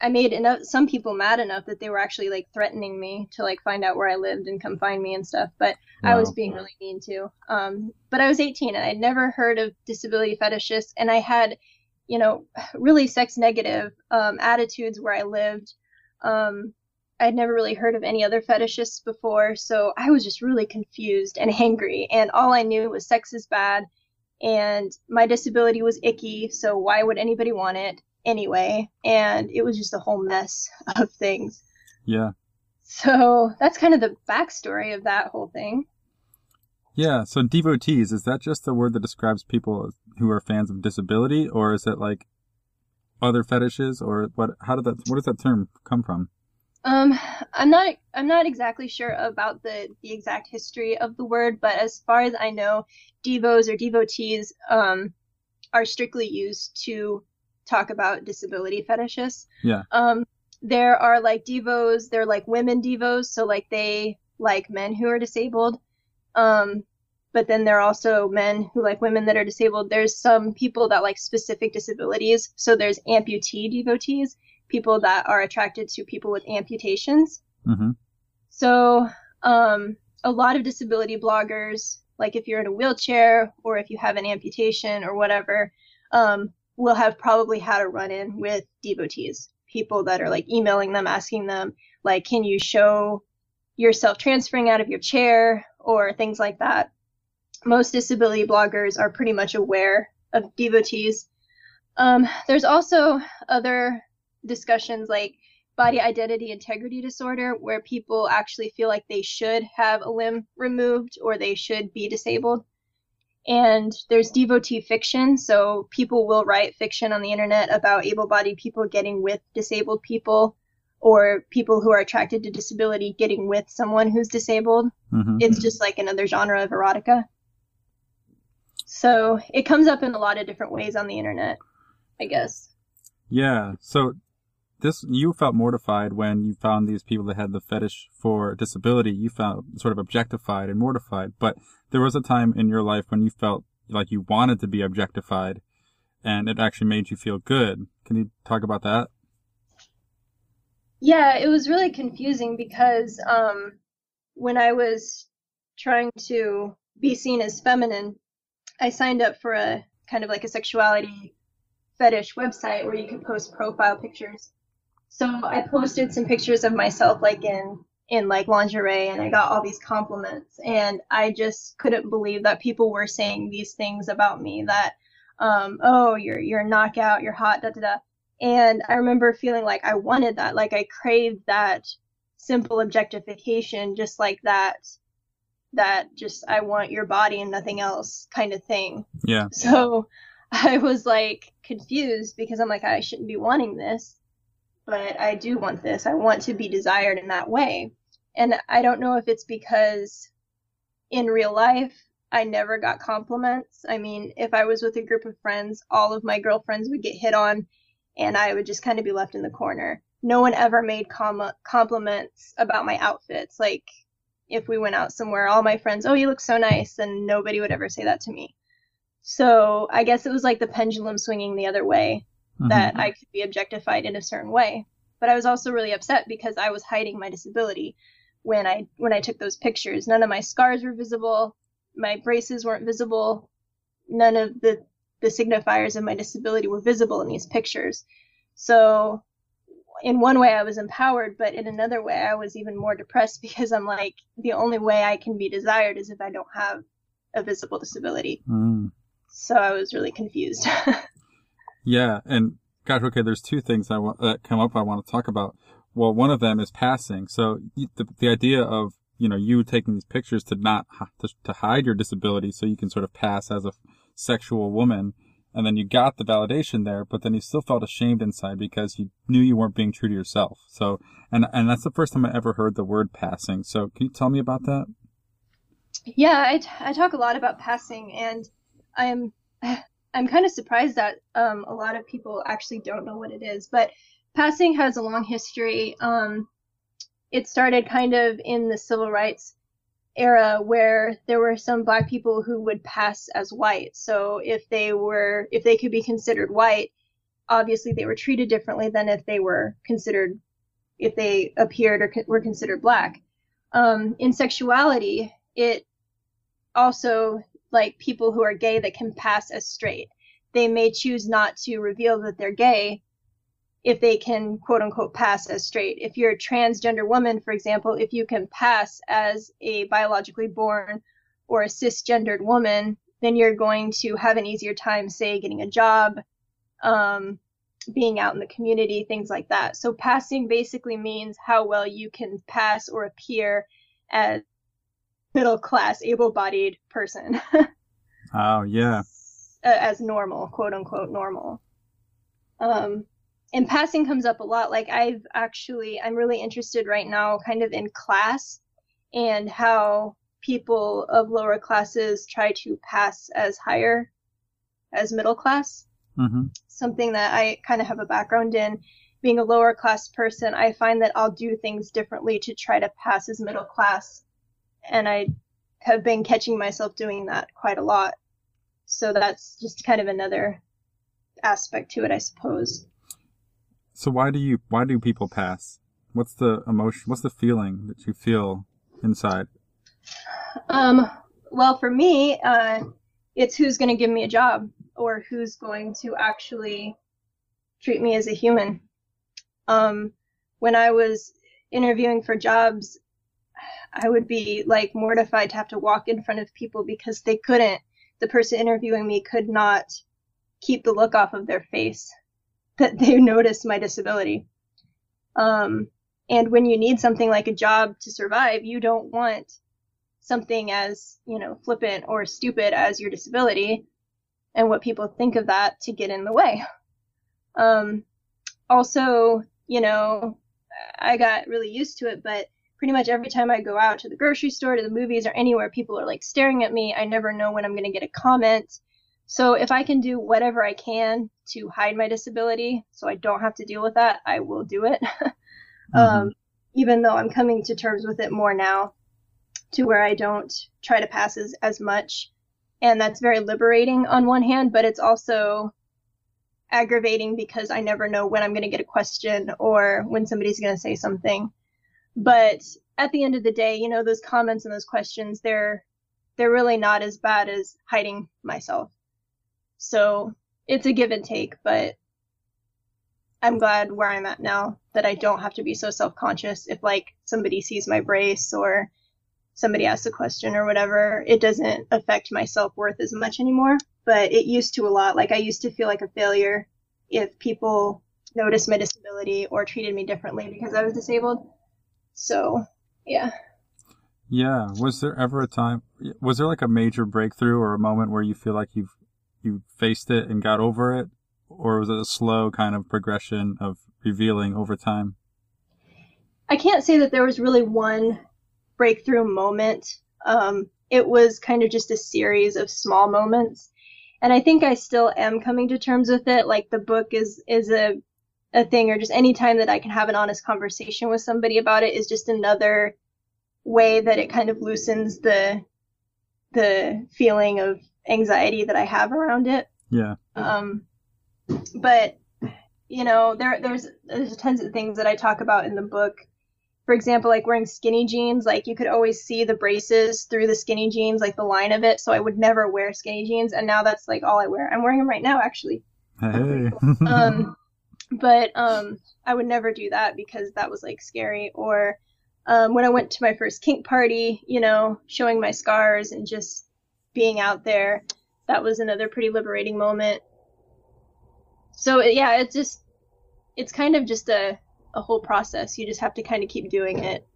I made enough some people mad enough that they were actually like threatening me to like find out where I lived and come find me and stuff. But I was being really mean too. Um, but I was 18 and I'd never heard of disability fetishists, and I had, you know, really sex negative um, attitudes where I lived. Um, I'd never really heard of any other fetishists before, so I was just really confused and angry. And all I knew was sex is bad, and my disability was icky, so why would anybody want it anyway? And it was just a whole mess of things. Yeah. So that's kind of the backstory of that whole thing. Yeah. So devotees is that just the word that describes people who are fans of disability, or is it like other fetishes, or what? How did that? Where does that term come from? Um, I'm not I'm not exactly sure about the the exact history of the word, but as far as I know, devos or devotees um are strictly used to talk about disability fetishes. Yeah. Um, there are like devos, they're like women devos, so like they like men who are disabled. Um, but then there are also men who like women that are disabled. There's some people that like specific disabilities. So there's amputee devotees, people that are attracted to people with amputations. Mm-hmm. So um, a lot of disability bloggers, like if you're in a wheelchair or if you have an amputation or whatever, um, will have probably had a run in with devotees, people that are like emailing them, asking them, like, can you show yourself transferring out of your chair or things like that. Most disability bloggers are pretty much aware of devotees. Um, there's also other discussions like body identity integrity disorder, where people actually feel like they should have a limb removed or they should be disabled. And there's devotee fiction, so people will write fiction on the internet about able bodied people getting with disabled people or people who are attracted to disability getting with someone who's disabled. Mm-hmm. It's just like another genre of erotica. So it comes up in a lot of different ways on the internet, I guess. Yeah. So this you felt mortified when you found these people that had the fetish for disability. You felt sort of objectified and mortified. But there was a time in your life when you felt like you wanted to be objectified, and it actually made you feel good. Can you talk about that? Yeah, it was really confusing because um, when I was trying to be seen as feminine, I signed up for a kind of like a sexuality fetish website where you could post profile pictures. So I posted some pictures of myself like in in like lingerie and I got all these compliments and I just couldn't believe that people were saying these things about me that um oh you're you're a knockout, you're hot, da da da. And I remember feeling like I wanted that, like I craved that simple objectification just like that that just I want your body and nothing else kind of thing. Yeah. So I was like confused because I'm like I shouldn't be wanting this but I do want this. I want to be desired in that way. And I don't know if it's because in real life, I never got compliments. I mean, if I was with a group of friends, all of my girlfriends would get hit on, and I would just kind of be left in the corner. No one ever made com- compliments about my outfits. Like, if we went out somewhere, all my friends, oh, you look so nice, and nobody would ever say that to me. So I guess it was like the pendulum swinging the other way mm-hmm. that I could be objectified in a certain way. But I was also really upset because I was hiding my disability when I when I took those pictures. None of my scars were visible, my braces weren't visible, none of the the signifiers of my disability were visible in these pictures. So in one way I was empowered, but in another way I was even more depressed because I'm like the only way I can be desired is if I don't have a visible disability. Mm. So I was really confused. Yeah, and gosh, okay, there's two things I want that come up I want to talk about. Well, one of them is passing. So the, the idea of you know you taking these pictures to not to, to hide your disability, so you can sort of pass as a sexual woman, and then you got the validation there, but then you still felt ashamed inside because you knew you weren't being true to yourself. So, and and that's the first time I ever heard the word passing. So, can you tell me about that? Yeah, I, t- I talk a lot about passing, and I am I'm kind of surprised that um, a lot of people actually don't know what it is. But passing has a long history. Um, it started kind of in the civil rights era where there were some black people who would pass as white. So if they were, if they could be considered white, obviously they were treated differently than if they were considered, if they appeared or were considered black. Um, in sexuality, it also like people who are gay that can pass as straight. They may choose not to reveal that they're gay if they can quote unquote pass as straight. If you're a transgender woman, for example, if you can pass as a biologically born or a cisgendered woman, then you're going to have an easier time, say, getting a job, um, being out in the community, things like that. So passing basically means how well you can pass or appear as middle class, able bodied person. oh, yeah. As normal, quote unquote normal. Um, and passing comes up a lot. Like I've actually, I'm really interested right now, kind of in class and how people of lower classes try to pass as higher as middle class. Mm-hmm. Something that I kind of have a background in. Being a lower class person, I find that I'll do things differently to try to pass as middle class. And I have been catching myself doing that quite a lot. So that's just kind of another aspect to it, I suppose. So why do you why do people pass? What's the emotion? What's the feeling that you feel inside? Um, well, for me, uh, it's who's going to give me a job or who's going to actually treat me as a human. Um, when I was interviewing for jobs, I would be like mortified to have to walk in front of people because they couldn't, the person interviewing me could not keep the look off of their face that they noticed my disability. Um, and when you need something like a job to survive, you don't want something as, you know, flippant or stupid as your disability and what people think of that to get in the way. Um, also, you know, I got really used to it, but pretty much every time I go out to the grocery store, to the movies, or anywhere, people are like staring at me. I never know when I'm going to get a comment. So if I can do whatever I can to hide my disability so I don't have to deal with that, I will do it. mm-hmm. um, even though I'm coming to terms with it more now to where I don't try to pass as, as much. And that's very liberating on one hand, but it's also aggravating because I never know when I'm going to get a question or when somebody's going to say something. But at the end of the day, you know, those comments and those questions, they're they're really not as bad as hiding myself. So it's a give and take, but I'm glad where I'm at now that I don't have to be so self conscious if like somebody sees my brace or somebody asks a question or whatever, it doesn't affect my self worth as much anymore. But it used to a lot. Like I used to feel like a failure if people noticed my disability or treated me differently because I was disabled. So, yeah. Yeah. Was there ever a time? Was there like a major breakthrough or a moment where you feel like you've you faced it and got over it, or was it a slow kind of progression of revealing over time? I can't say that there was really one breakthrough moment. Um, it was kind of just a series of small moments. And I think I still am coming to terms with it. Like the book is, is a, a thing or just any time that I can have an honest conversation with somebody about it is just another way that it kind of loosens the, the feeling of anxiety that I have around it. Yeah. Um, but you know, there, there's, there's tons of things that I talk about in the book for example, like wearing skinny jeans, like you could always see the braces through the skinny jeans, like the line of it. So I would never wear skinny jeans, and now that's like all I wear. I'm wearing them right now, actually. Hey. um, but um, I would never do that because that was like scary. Or um, when I went to my first kink party, you know, showing my scars and just being out there, that was another pretty liberating moment. So yeah, it's just, it's kind of just a a whole process. You just have to kind of keep doing it.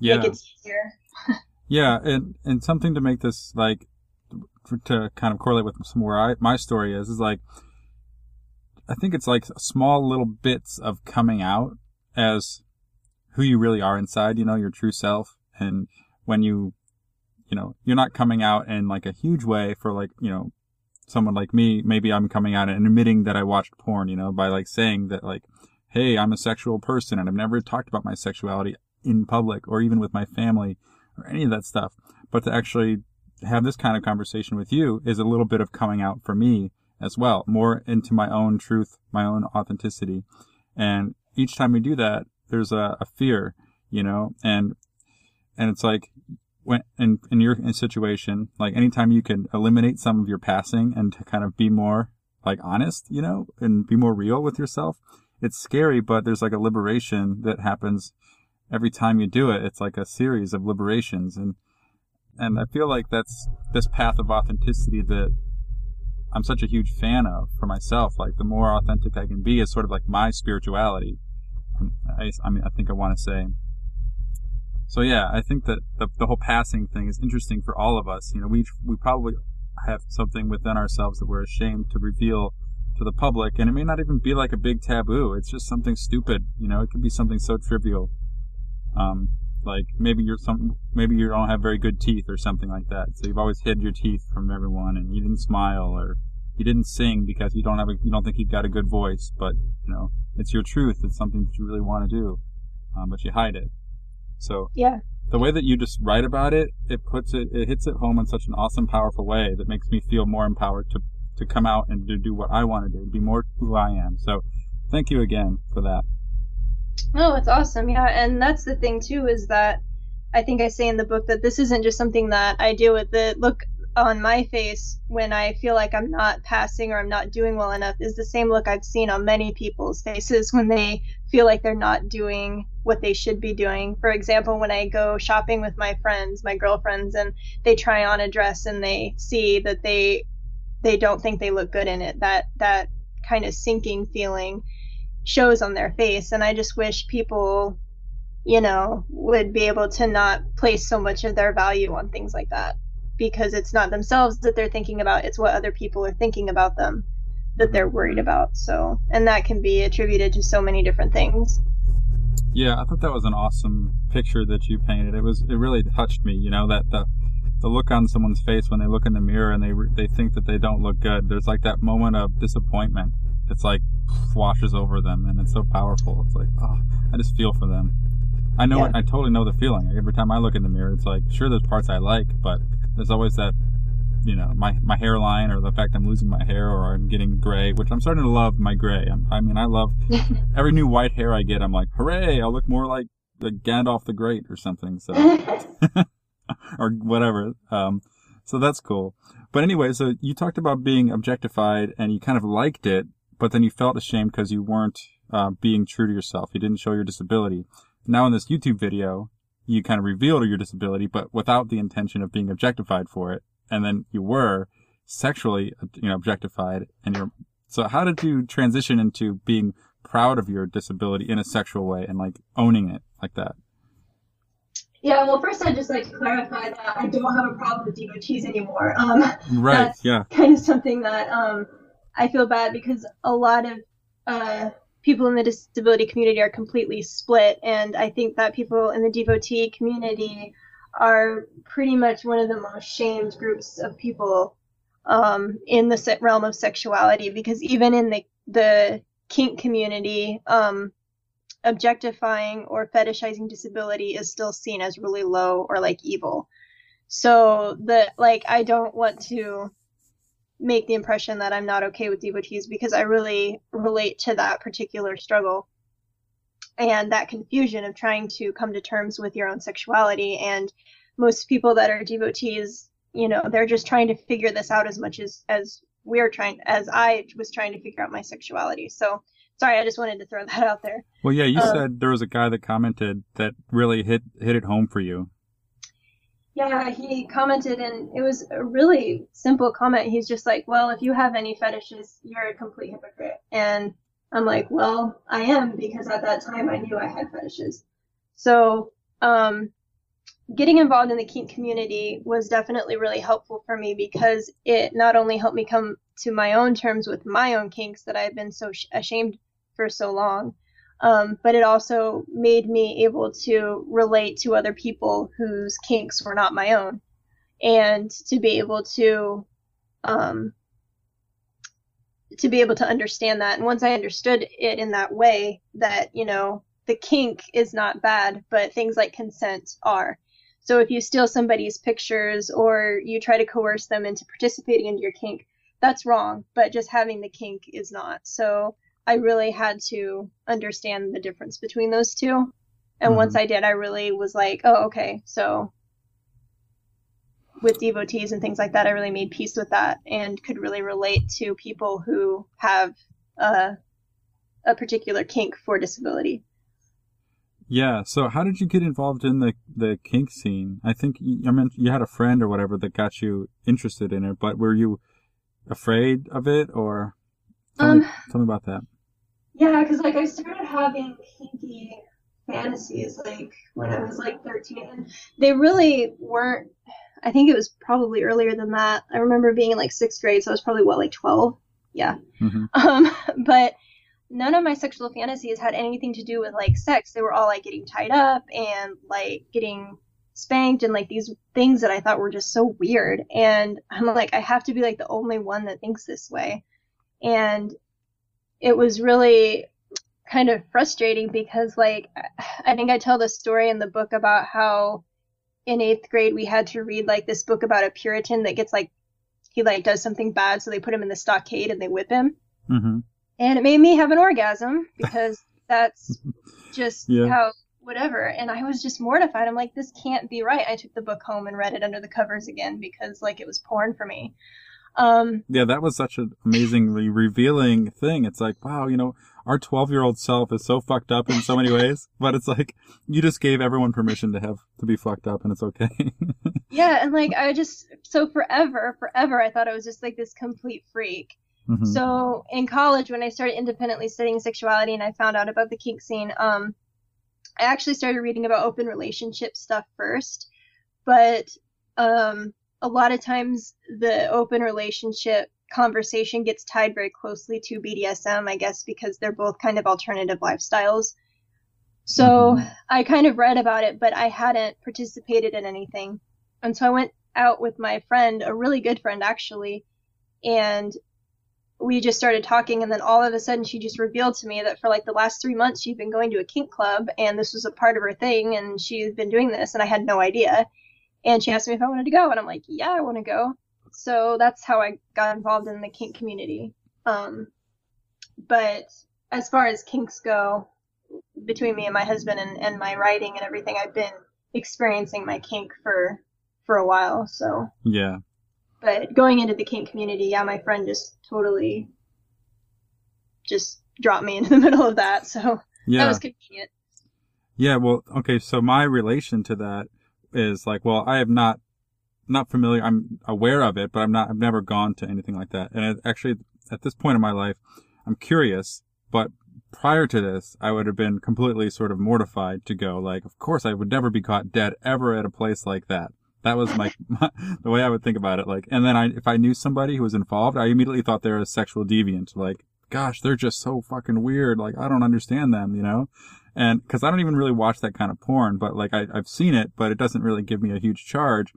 Yeah. Make it easier. yeah, and and something to make this like to kind of correlate with some where I my story is is like I think it's like small little bits of coming out as who you really are inside, you know, your true self. And when you, you know, you're not coming out in like a huge way for like, you know, someone like me, maybe I'm coming out and admitting that I watched porn, you know, by like saying that like, hey, I'm a sexual person and I've never talked about my sexuality in public or even with my family or any of that stuff. But to actually have this kind of conversation with you is a little bit of coming out for me as well, more into my own truth, my own authenticity. And each time we do that, there's a, a fear, you know, and, and it's like, when, in, in your situation, like anytime you can eliminate some of your passing and to kind of be more like honest, you know, and be more real with yourself, it's scary, but there's like a liberation that happens every time you do it. It's like a series of liberations. And, and I feel like that's this path of authenticity that I'm such a huge fan of for myself. Like the more authentic I can be is sort of like my spirituality. I, I mean, I think I want to say. So yeah, I think that the, the whole passing thing is interesting for all of us. You know, we, we probably have something within ourselves that we're ashamed to reveal to the public, and it may not even be like a big taboo. It's just something stupid, you know. It could be something so trivial, um, like maybe you're some, maybe you don't have very good teeth or something like that. So you've always hid your teeth from everyone, and you didn't smile or you didn't sing because you don't have a, you don't think you've got a good voice, but you know it's your truth. It's something that you really want to do, um, but you hide it. So yeah, the way that you just write about it, it puts it, it hits it home in such an awesome, powerful way that makes me feel more empowered to to come out and to do what I want to do, be more who I am. So thank you again for that. Oh, it's awesome. Yeah. And that's the thing too, is that I think I say in the book that this isn't just something that I deal with. The look on my face when I feel like I'm not passing or I'm not doing well enough is the same look I've seen on many people's faces when they feel like they're not doing what they should be doing. For example, when I go shopping with my friends, my girlfriends, and they try on a dress and they see that they they don't think they look good in it. That that kind of sinking feeling shows on their face, and I just wish people, you know, would be able to not place so much of their value on things like that because it's not themselves that they're thinking about; it's what other people are thinking about them that they're worried mm-hmm. about. So, and that can be attributed to so many different things. Yeah, I thought that was an awesome picture that you painted. It was it really touched me. You know that the the look on someone's face when they look in the mirror and they they think that they don't look good. There's like that moment of disappointment. It's like washes over them, and it's so powerful. It's like, oh, I just feel for them. I know, yeah. I totally know the feeling. Every time I look in the mirror, it's like, sure, there's parts I like, but there's always that, you know, my my hairline or the fact I'm losing my hair or I'm getting gray, which I'm starting to love my gray. I'm, i mean, I love every new white hair I get. I'm like, hooray! I'll look more like the Gandalf the Great or something. So. or whatever. Um, so that's cool. But anyway, so you talked about being objectified and you kind of liked it, but then you felt ashamed because you weren't uh, being true to yourself. You didn't show your disability. Now in this YouTube video, you kind of revealed your disability, but without the intention of being objectified for it. And then you were sexually, you know, objectified. And you're so how did you transition into being proud of your disability in a sexual way and like owning it like that? Yeah, well, first I'd just like to clarify that I don't have a problem with devotees anymore. Um, right. That's yeah. Kind of something that um, I feel bad because a lot of uh, people in the disability community are completely split, and I think that people in the devotee community are pretty much one of the most shamed groups of people um, in the realm of sexuality because even in the the kink community, um, objectifying or fetishizing disability is still seen as really low or like evil. So the like I don't want to make the impression that I'm not okay with devotees because I really relate to that particular struggle and that confusion of trying to come to terms with your own sexuality and most people that are devotees, you know, they're just trying to figure this out as much as as we're trying as I was trying to figure out my sexuality. So sorry, I just wanted to throw that out there. Well, yeah, you um, said there was a guy that commented that really hit hit it home for you. Yeah, he commented, and it was a really simple comment. He's just like, "Well, if you have any fetishes, you're a complete hypocrite." And I'm like, "Well, I am because at that time I knew I had fetishes." So, um, getting involved in the kink community was definitely really helpful for me because it not only helped me come to my own terms with my own kinks that I've been so sh- ashamed for so long. Um, but it also made me able to relate to other people whose kinks were not my own. And to be able to um, to be able to understand that. And once i understood it in that way that you know the kink is not bad but things like consent are. So if you steal somebody's pictures or you try to coerce them into participating in your kink that's wrong but just having the kink is not. So I really had to understand the difference between those two. And mm-hmm. once I did, I really was like, oh, okay. So with devotees and things like that, I really made peace with that and could really relate to people who have a, a particular kink for disability. Yeah. So how did you get involved in the the kink scene? I think you, I mean you had a friend or whatever that got you interested in it, but were you afraid of it or tell, um, me, tell me about that. Yeah, because like I started having kinky fantasies like when I was like 13, and they really weren't. I think it was probably earlier than that. I remember being in like sixth grade, so I was probably what like 12. yeah. hmm Um, but none of my sexual fantasies had anything to do with like sex. They were all like getting tied up and like getting spanked and like these things that I thought were just so weird. And I'm like, I have to be like the only one that thinks this way. And it was really kind of frustrating because like I think I tell the story in the book about how in eighth grade we had to read like this book about a Puritan that gets like he like does something bad, so they put him in the stockade and they whip him. hmm And it made me have an orgasm because that's just Yeah. how whatever. And I was just mortified. I'm like, this can't be right. I took the book home and read it under the covers again because like it was porn for me. Um, Yeah, that was such an amazingly revealing thing. It's like, wow, you know, our 12 year old self is so fucked up in so many ways, but it's like, you just gave everyone permission to have, to be fucked up and it's okay. yeah, and like I just so forever, forever, I thought I was just like this complete freak. Mhm. So in college, when I started independently studying sexuality and I found out about the kink scene, um, I actually started reading about open relationship stuff first. But um, a lot of times the open relationship conversation gets tied very closely to BDSM, I guess, because they're both kind of alternative lifestyles. So Mhm. I kind of read about it, but I hadn't participated in anything. And so I went out with my friend, a really good friend actually, and we just started talking and then all of a sudden she just revealed to me that for like the last three months she'd been going to a kink club and this was a part of her thing and she had been doing this and I had no idea. And she asked me if I wanted to go and I'm like, yeah, I want to go. So that's how I got involved in the kink community. Um, but as far as kinks go, between me and my husband and, and my writing and everything, I've been experiencing my kink for for a while. So yeah. but going into the kink community, yeah, my friend just totally just dropped me into the middle of that. So Yeah. that was convenient. Yeah, well, okay, so my relation to that is like, well, I am not not familiar. I'm aware of it, but I'm not. I've never gone to anything like that. And it, actually, at this point in my life, I'm curious. But prior to this, I would have been completely sort of mortified to go. Like, of course, I would never be caught dead ever at a place like that. That was my, my the way I would think about it. Like, and then I, if I knew somebody who was involved, I immediately thought they were a sexual deviant. Like, gosh, they're just so fucking weird. Like, I don't understand them, you know? And cause I don't even really watch that kind of porn, but like I, I've seen it, but it doesn't really give me a huge charge.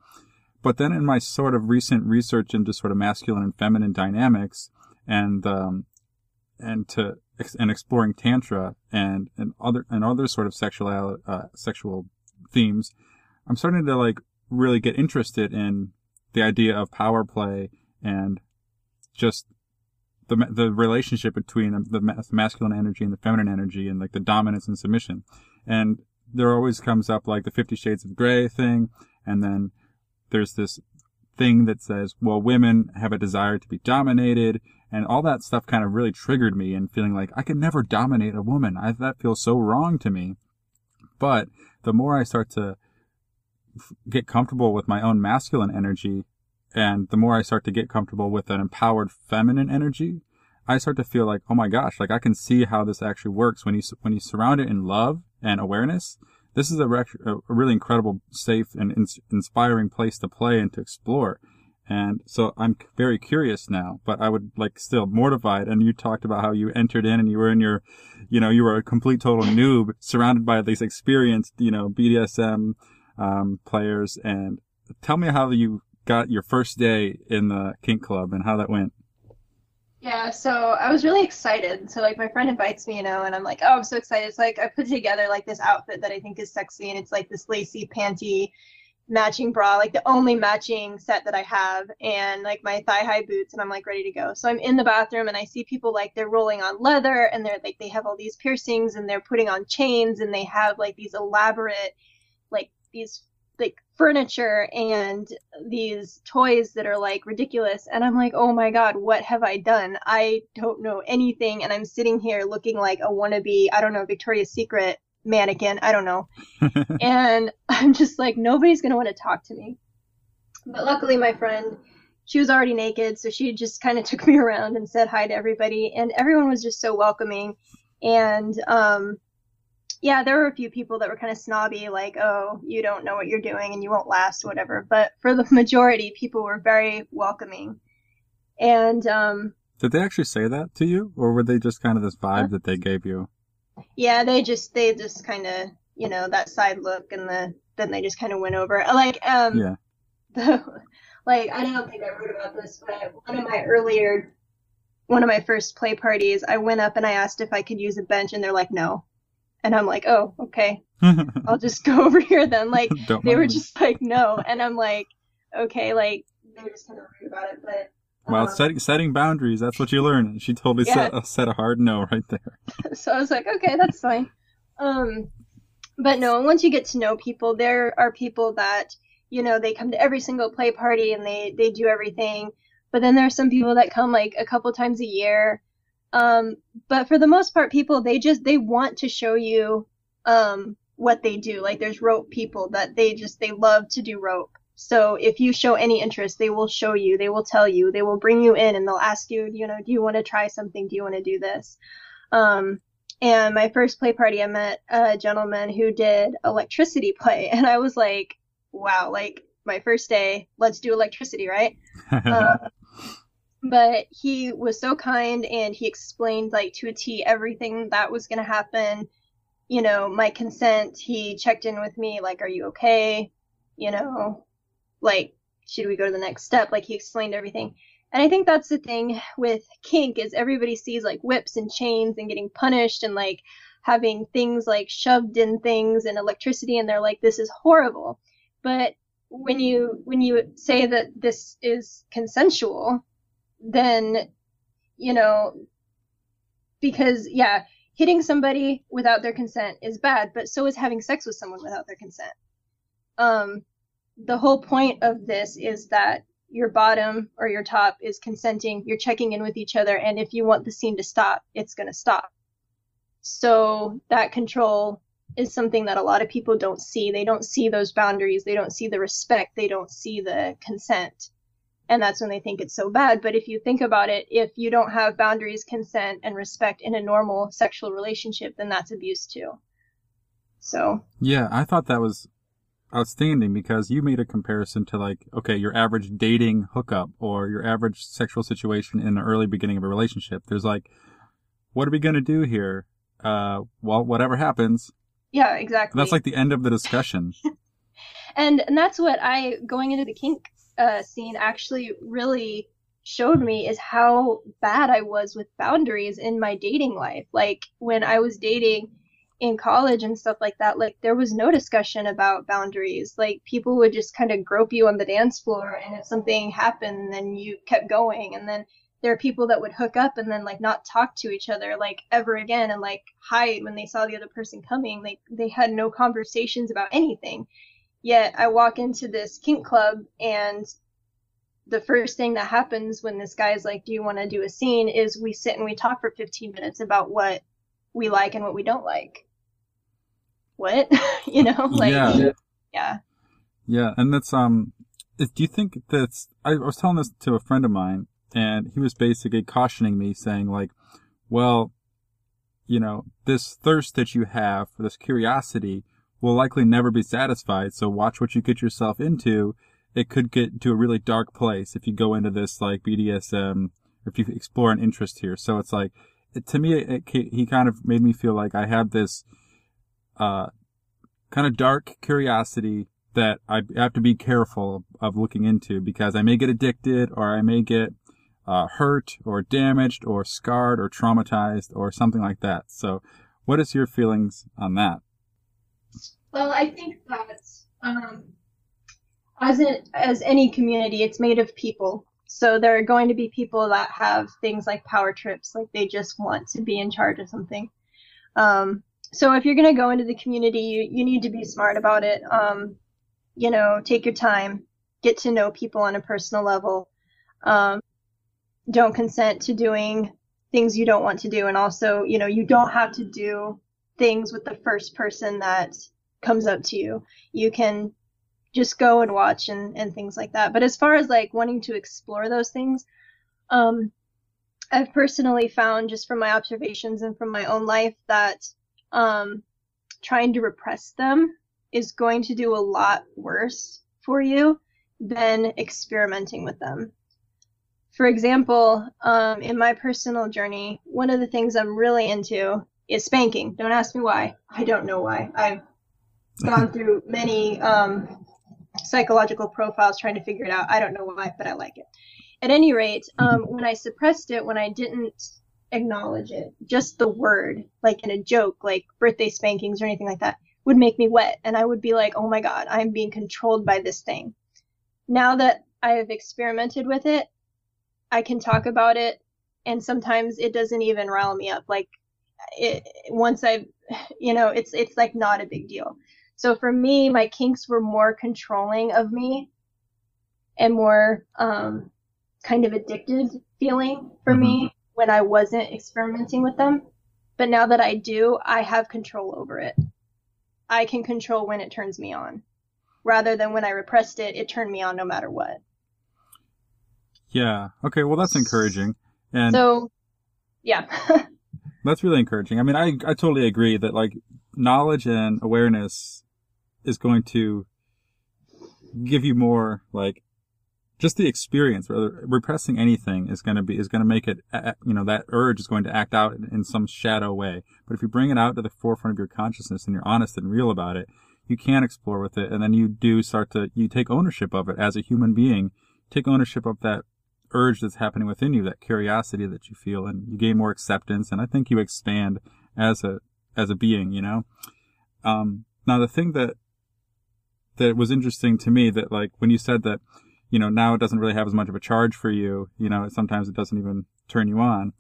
But then in my sort of recent research into sort of masculine and feminine dynamics and, um, and to, and exploring tantra and, and other, and other sort of sexual, uh, sexual themes, I'm starting to like really get interested in the idea of power play and just the the relationship between the masculine energy and the feminine energy and like the dominance and submission. And there always comes up like the 50 shades of gray thing and then there's this thing that says, well, women have a desire to be dominated and all that stuff kind of really triggered me and feeling like I could never dominate a woman. I, that feels so wrong to me. But the more I start to get comfortable with my own masculine energy and the more I start to get comfortable with an empowered feminine energy, I start to feel like, oh my gosh, like I can see how this actually works when you, when you surround it in love and awareness. This is a, rec- a really incredible, safe and ins- inspiring place to play and to explore. And so I'm very curious now, but I would like still mortified. And you talked about how you entered in and you were in your, you know, you were a complete total noob surrounded by these experienced, you know, BDSM, um, players. And tell me how you got your first day in the kink club and how that went. Yeah, so I was really excited. So like my friend invites me, you know, and I'm like, oh, I'm so excited. It's like I put together like this outfit that I think is sexy, and it's like this lacy panty matching bra, like the only matching set that I have, and like my thigh high boots, and I'm like ready to go. So I'm in the bathroom and I see people like they're rolling on leather and they're like they have all these piercings and they're putting on chains and they have like these elaborate like these furniture and these toys that are like ridiculous. And i'm like oh my god what have i done? I don't know anything. And i'm sitting here looking like a wannabe i don't know victoria's secret mannequin. I don't know. And i'm just like nobody's going to want to talk to me. But luckily my friend she was already naked so she just kind of took me around and said hi to everybody. And everyone was just so welcoming. And um yeah, there were a few people that were kind of snobby, like, oh, you don't know what you're doing and you won't last, whatever. But for the majority, people were very welcoming. And um, Did they actually say that to you, or were they just kind of this vibe that they gave you? Yeah, they just they just kind of you know that side look and the then they just kind of went over like um Yeah. the like I don't think I wrote about this, but one of my earlier one of my first play parties, I went up and I asked if I could use a bench, and they're like no, and I'm like oh okay, I'll just go over here then. Like they were me. just like no, and I'm like okay, like they were just kind of rude about it, but. Well, um, setting setting boundaries, that's what you learn. She totally Yeah. set, set a hard no right there. so I was like, okay, that's fine. Um, but no, once you get to know people, there are people that you know they come to every single play party and they they do everything. But then there are some people that come like a couple times a year. Um, but for the most part, people they just they want to show you um what they do. Like there's rope people that they just they love to do rope. So if you show any interest, they will show you, they will tell you, they will bring you in and they'll ask you, you know, do you want to try something? Do you want to do this? Um, and my first play party, I met a gentleman who did electricity play, and I was like, wow, like my first day, let's do electricity, right? Uh, but he was so kind and he explained like to a T everything that was going to happen. You know, my consent, he checked in with me, like, are you okay? You know, like, should we go to the next step? Like, he explained everything. And I think that's the thing with kink is everybody sees like whips and chains and getting punished and like having things like shoved in things and electricity and they're like this is horrible. But when you when you say that this is consensual, then you know because yeah, hitting somebody without their consent is bad, but so is having sex with someone without their consent. Um the whole point of this is that your bottom or your top is consenting, you're checking in with each other, and if you want the scene to stop, it's going to stop. So that control is something that a lot of people don't see. They don't see those boundaries, they don't see the respect, they don't see the consent. And that's when they think it's so bad. But if you think about it, if you don't have boundaries, consent, and respect in a normal sexual relationship, then that's abuse too. So, yeah, I thought that was outstanding because you made a comparison to like, okay, your average dating hookup or your average sexual situation in the early beginning of a relationship. There's like, what are we going to do here? Uh, well, whatever happens. yeah, exactly. That's like the end of the discussion. and and that's what I going into the kink uh, scene actually really showed me is how bad I was with boundaries in my dating life. Like when I was dating in college and stuff like that, like there was no discussion about boundaries. Like people would just kind of grope you on the dance floor, and if something happened, then you kept going, and then there are people that would hook up and then like not talk to each other like ever again and like hide when they saw the other person coming like they had no conversations about anything Yet I walk into this kink club and the first thing that happens when this guy's like, Do you want to do a scene? is we sit and we talk for 15 minutes about what we like and what we don't like. What? you know? Like, Yeah. yeah. Yeah, and that's um. Do you think that's? I was telling this to a friend of mine, and he was basically cautioning me, saying like, "Well, you know, this thirst that you have for this curiosity will likely never be satisfied. So watch what you get yourself into. It could get to a really dark place if you go into this like BDSM, if you explore an interest here. So it's like, it, to me, it, it, he kind of made me feel like I had this, uh, kind of dark curiosity that I have to be careful of looking into because I may get addicted or I may get uh, hurt or damaged or scarred or traumatized or something like that. So, what is your feelings on that? Well, I think that um, as as any community, it's made of people. So there are going to be people that have things like power trips, like they just want to be in charge of something. Um, so if you're going to go into the community, you, you need to be smart about it. Um, you know, take your time, get to know people on a personal level. Um, don't consent to doing things you don't want to do, and also, you know, you don't have to do things with the first person that comes up to you. You can just go and watch and, and things like that. But as far as like wanting to explore those things, um, I've personally found just from my observations and from my own life that um, trying to repress them is going to do a lot worse for you than experimenting with them. for example, um, in my personal journey, one of the things I'm really into is spanking. Don't ask me why. I don't know why. I've gone through many um, psychological profiles trying to figure it out. I don't know why, but I like it. At any rate, um, when I suppressed it, when I didn't acknowledge it, just the word, like in a joke, like birthday spankings or anything like that, would make me wet. And I would be like, oh my God, I'm being controlled by this thing. Now that I have experimented with it, I can talk about it. And sometimes it doesn't even rile me up. Like it, once I've, you know, it's, it's like not a big deal. So for me, my kinks were more controlling of me and more, um, kind of addicted feeling for mm-hmm. me when I wasn't experimenting with them. But now that I do, I have control over it. I can control when it turns me on. Rather than when I repressed it, it turned me on no matter what. Yeah. Okay. Well, that's encouraging. And so, yeah. that's really encouraging. I mean, I, I totally agree that like knowledge and awareness is going to give you more like just the experience rather repressing anything is going to be is going to make it you know that urge is going to act out in some shadow way. But if you bring it out to the forefront of your consciousness and you're honest and real about it you can explore with it. And then you do start to you take ownership of it as a human being. Take ownership of that urge that's happening within you that curiosity that you feel and you gain more acceptance. And i think you expand as a as a being you know? Um now the thing that that was interesting to me that like when you said that you know, now it doesn't really have as much of a charge for you. You know, sometimes it doesn't even turn you on.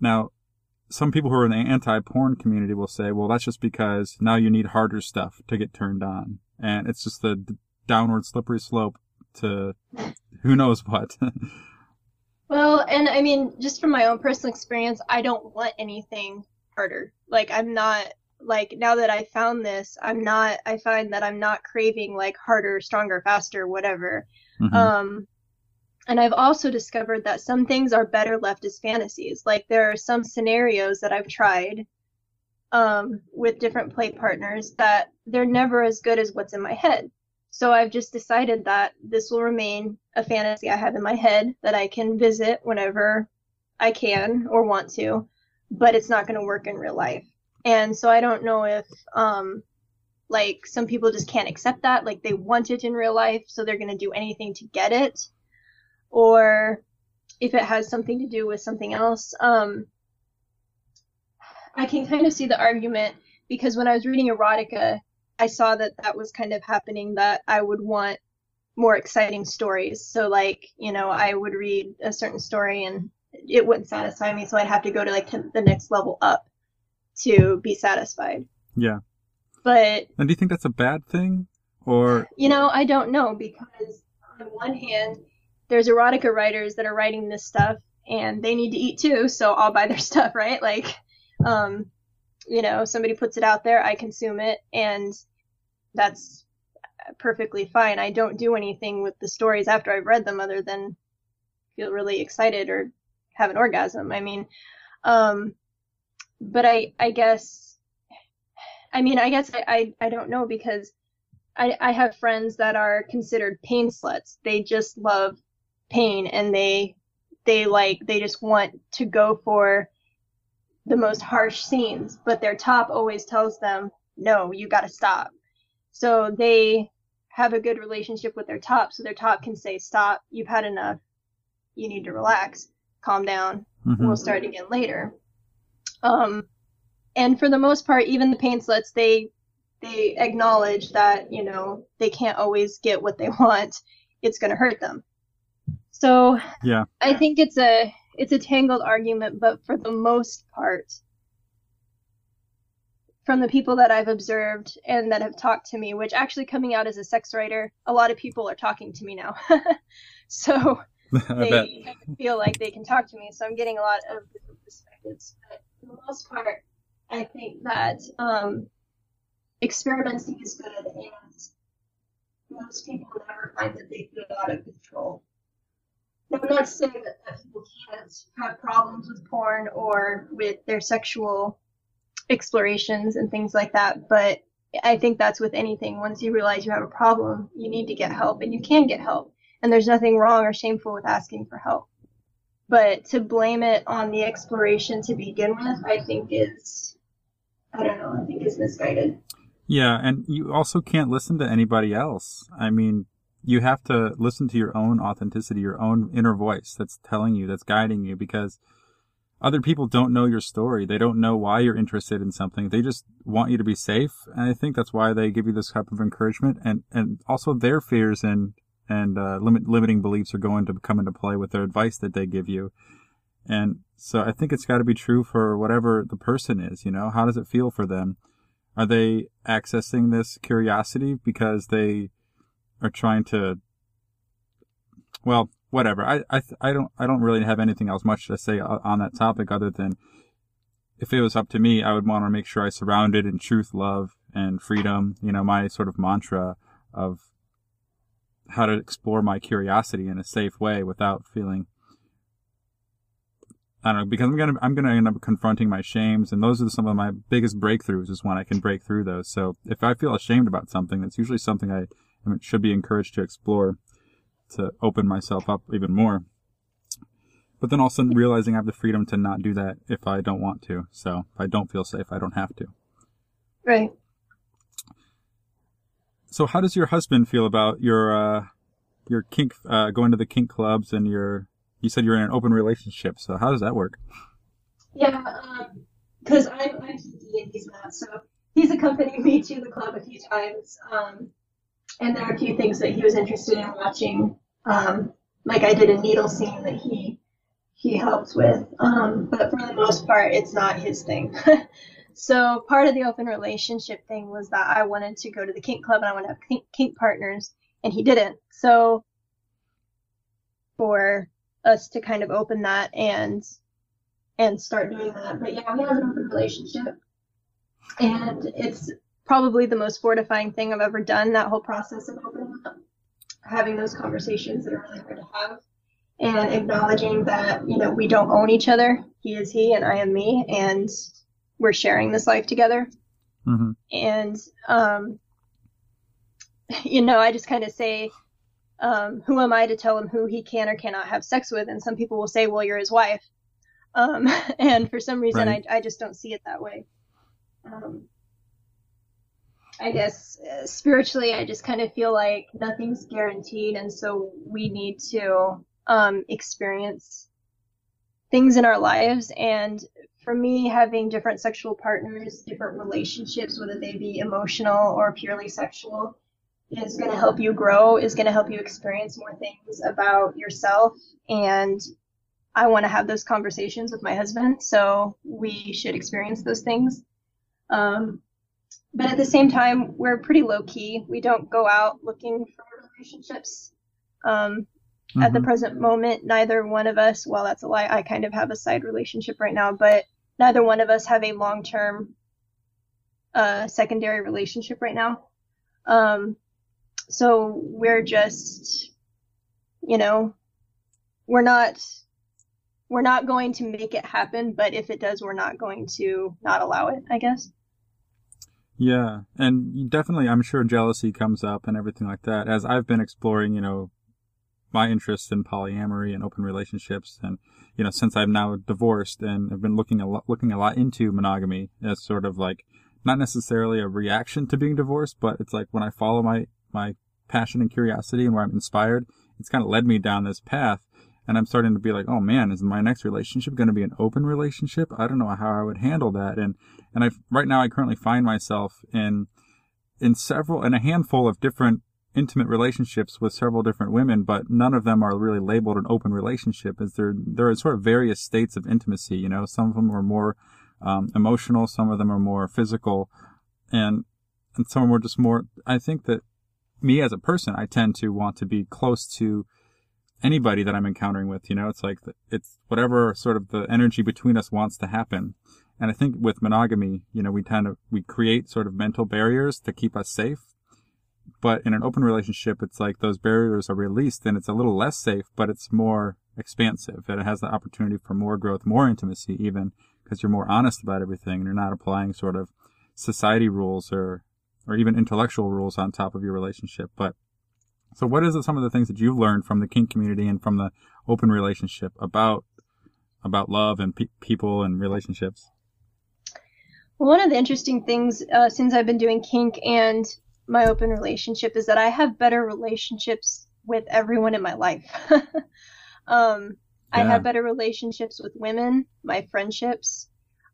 Now, some people who are in the anti-porn community will say, well, that's just because now you need harder stuff to get turned on. And it's just the downward slippery slope to who knows what. well, and I mean, just from my own personal experience, I don't want anything harder. Like, I'm not, like, now that I found this, I'm not, I find that I'm not craving like harder, stronger, faster, whatever. Mm-hmm. Um, and I've also discovered that some things are better left as fantasies. Like there are some scenarios that I've tried um, with different play partners that they're never as good as what's in my head. So I've just decided that this will remain a fantasy I have in my head that I can visit whenever I can or want to, but it's not going to work in real life. And so I don't know if um, like some people just can't accept that like they want it in real life so they're going to do anything to get it. Or if it has something to do with something else um i can kind of see the argument because when i was reading erotica i saw that that was kind of happening that i would want more exciting stories. So like you know i would read a certain story and it wouldn't satisfy me so i'd have to go to like to the next level up to be satisfied yeah but and do you think that's a bad thing, or you know, I don't know because on one hand, there's erotica writers that are writing this stuff and they need to eat too, so I'll buy their stuff, right? Like, um, you know, somebody puts it out there, I consume it, and that's perfectly fine. I don't do anything with the stories after I've read them other than feel really excited or have an orgasm. I mean, um, but I, I guess I mean, I guess I, I, I don't know because I, I have friends that are considered pain sluts. They just love pain and they they like they just want to go for the most harsh scenes, but their top always tells them, "No, you got to stop." So they have a good relationship with their top, so their top can say, "Stop, you've had enough. You need to relax, calm down. Mm-hmm. We'll start again later." Um, and for the most part, even the pain sluts, they they acknowledge that you know they can't always get what they want. It's going to hurt them. So yeah, I think it's a it's a tangled argument, but for the most part, from the people that I've observed and that have talked to me, which actually coming out as a sex writer, a lot of people are talking to me now. so they feel like they can talk to me. So I'm getting a lot of different perspectives. But for the most part, I think that um, experimenting is good, and most people never find that they feel out of control. Now, I'm not saying that, that people can't have problems with porn or with their sexual explorations and things like that, but I think that's with anything. Once you realize you have a problem, you need to get help, and you can get help. And there's nothing wrong or shameful with asking for help. But to blame it on the exploration to begin with, I think is, I don't know, I think is misguided. Yeah, and you also can't listen to anybody else. I mean, you have to listen to your own authenticity, your own inner voice that's telling you, that's guiding you, because other people don't know your story. They don't know why you're interested in something. They just want you to be safe. And I think that's why they give you this type of encouragement. And, and also their fears and, and, uh, limit, limiting beliefs are going to come into play with their advice that they give you. And so I think it's got to be true for whatever the person is, you know, how does it feel for them? Are they accessing this curiosity because they are trying to, well, whatever. I, I, I don't, I don't really have anything else much to say on that topic other than if it was up to me, I would want to make sure I surrounded in truth, love, and freedom. You know, my sort of mantra of how to explore my curiosity in a safe way without feeling I don't know because I'm gonna I'm gonna end up confronting my shames, and those are some of my biggest breakthroughs. Is when I can break through those. So if I feel ashamed about something, that's usually something I, I should be encouraged to explore to open myself up even more. But then also realizing I have the freedom to not do that if I don't want to. So if I don't feel safe, I don't have to. Right. So how does your husband feel about your uh, your kink uh, going to the kink clubs and your you said you're in an open relationship. So how does that work? Yeah, because um, I'm I'm kinky and he's not. So he's accompanied me to the club a few times. Um, and there are a few things that he was interested in watching. Um, like I did a needle scene that he he helped with, um, but for the most part, it's not his thing. so part of the open relationship thing was that I wanted to go to the kink club and I wanted to have kink, kink partners, and he didn't. So for us to kind of open that and and start doing that. But yeah, we have an open relationship, and it's probably the most fortifying thing I've ever done. That whole process of opening up, having those conversations that are really hard to have, and acknowledging that you know we don't own each other. He is he, and I am me, and we're sharing this life together. Mm-hmm. And um, you know, I just kind of say. Um, who am I to tell him who he can or cannot have sex with? And some people will say, well, you're his wife. Um, and for some reason, right. I, I just don't see it that way. Um, I guess uh, spiritually, I just kind of feel like nothing's guaranteed, and so we need to um, experience things in our lives. And for me, having different sexual partners, different relationships, whether they be emotional or purely sexual, is going to help you grow, is going to help you experience more things about yourself. And I want to have those conversations with my husband, so we should experience those things. Um, but at the same time, we're pretty low key. We don't go out looking for relationships. Um, mm-hmm. At the mm-hmm. present moment, neither one of us, well, that's a lie. I kind of have a side relationship right now, but neither one of us have a long term uh, secondary relationship right now. Um, so we're just, you know, we're not we're not going to make it happen, but if it does, we're not going to not allow it, I guess. Yeah, and definitely, I'm sure jealousy comes up and everything like that. As I've been exploring, you know, my interest in polyamory and open relationships, and you know, since I'm now divorced and I've been looking a lot, looking a lot into monogamy as sort of like not necessarily a reaction to being divorced, but it's like when I follow my my passion and curiosity and where I'm inspired, it's kind of led me down this path and I'm starting to be like, oh man, is my next relationship going to be an open relationship? I don't know how I would handle that. And and I right now I currently find myself in in several in a handful of different intimate relationships with several different women, but none of them are really labeled an open relationship. As there there are sort of various states of intimacy. You know, some of them are more um, emotional, some of them are more physical, and and some are just more. I think that me as a person, I tend to want to be close to anybody that I'm encountering with. You know, it's like it's whatever sort of the energy between us wants to happen. And I think with monogamy, you know, we tend to we create sort of mental barriers to keep us safe. But in an open relationship, it's like those barriers are released and it's a little less safe, but it's more expansive and it has the opportunity for more growth, more intimacy even because you're more honest about everything and you're not applying sort of society rules or or even intellectual rules on top of your relationship. But so what is some of the things that you've learned from the kink community and from the open relationship about about love and pe- people and relationships? One of the interesting things uh, since I've been doing kink and my open relationship is that I have better relationships with everyone in my life. um, yeah. I have better relationships with women, my friendships.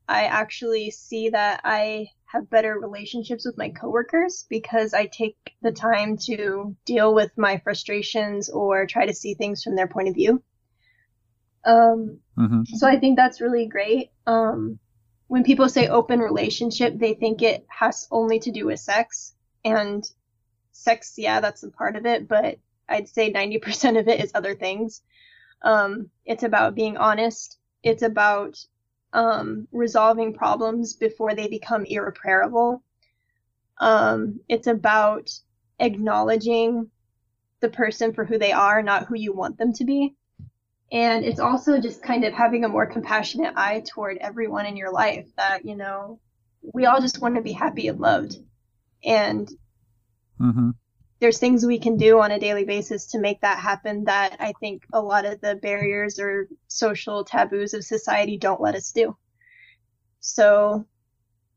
I actually see that I have better relationships with my coworkers because I take the time to deal with my frustrations or try to see things from their point of view. Um, mm-hmm. So I think that's really great. Um, when people say open relationship, they think it has only to do with sex. And sex, yeah, that's a part of it, but I'd say 90% of it is other things. Um, it's about being honest. It's about um, resolving problems before they become irreparable. Um, it's about acknowledging the person for who they are, not who you want them to be. And it's also just kind of having a more compassionate eye toward everyone in your life that, you know, we all just want to be happy and loved. And mm-hmm. there's things we can do on a daily basis to make that happen that I think a lot of the barriers or social taboos of society don't let us do. So,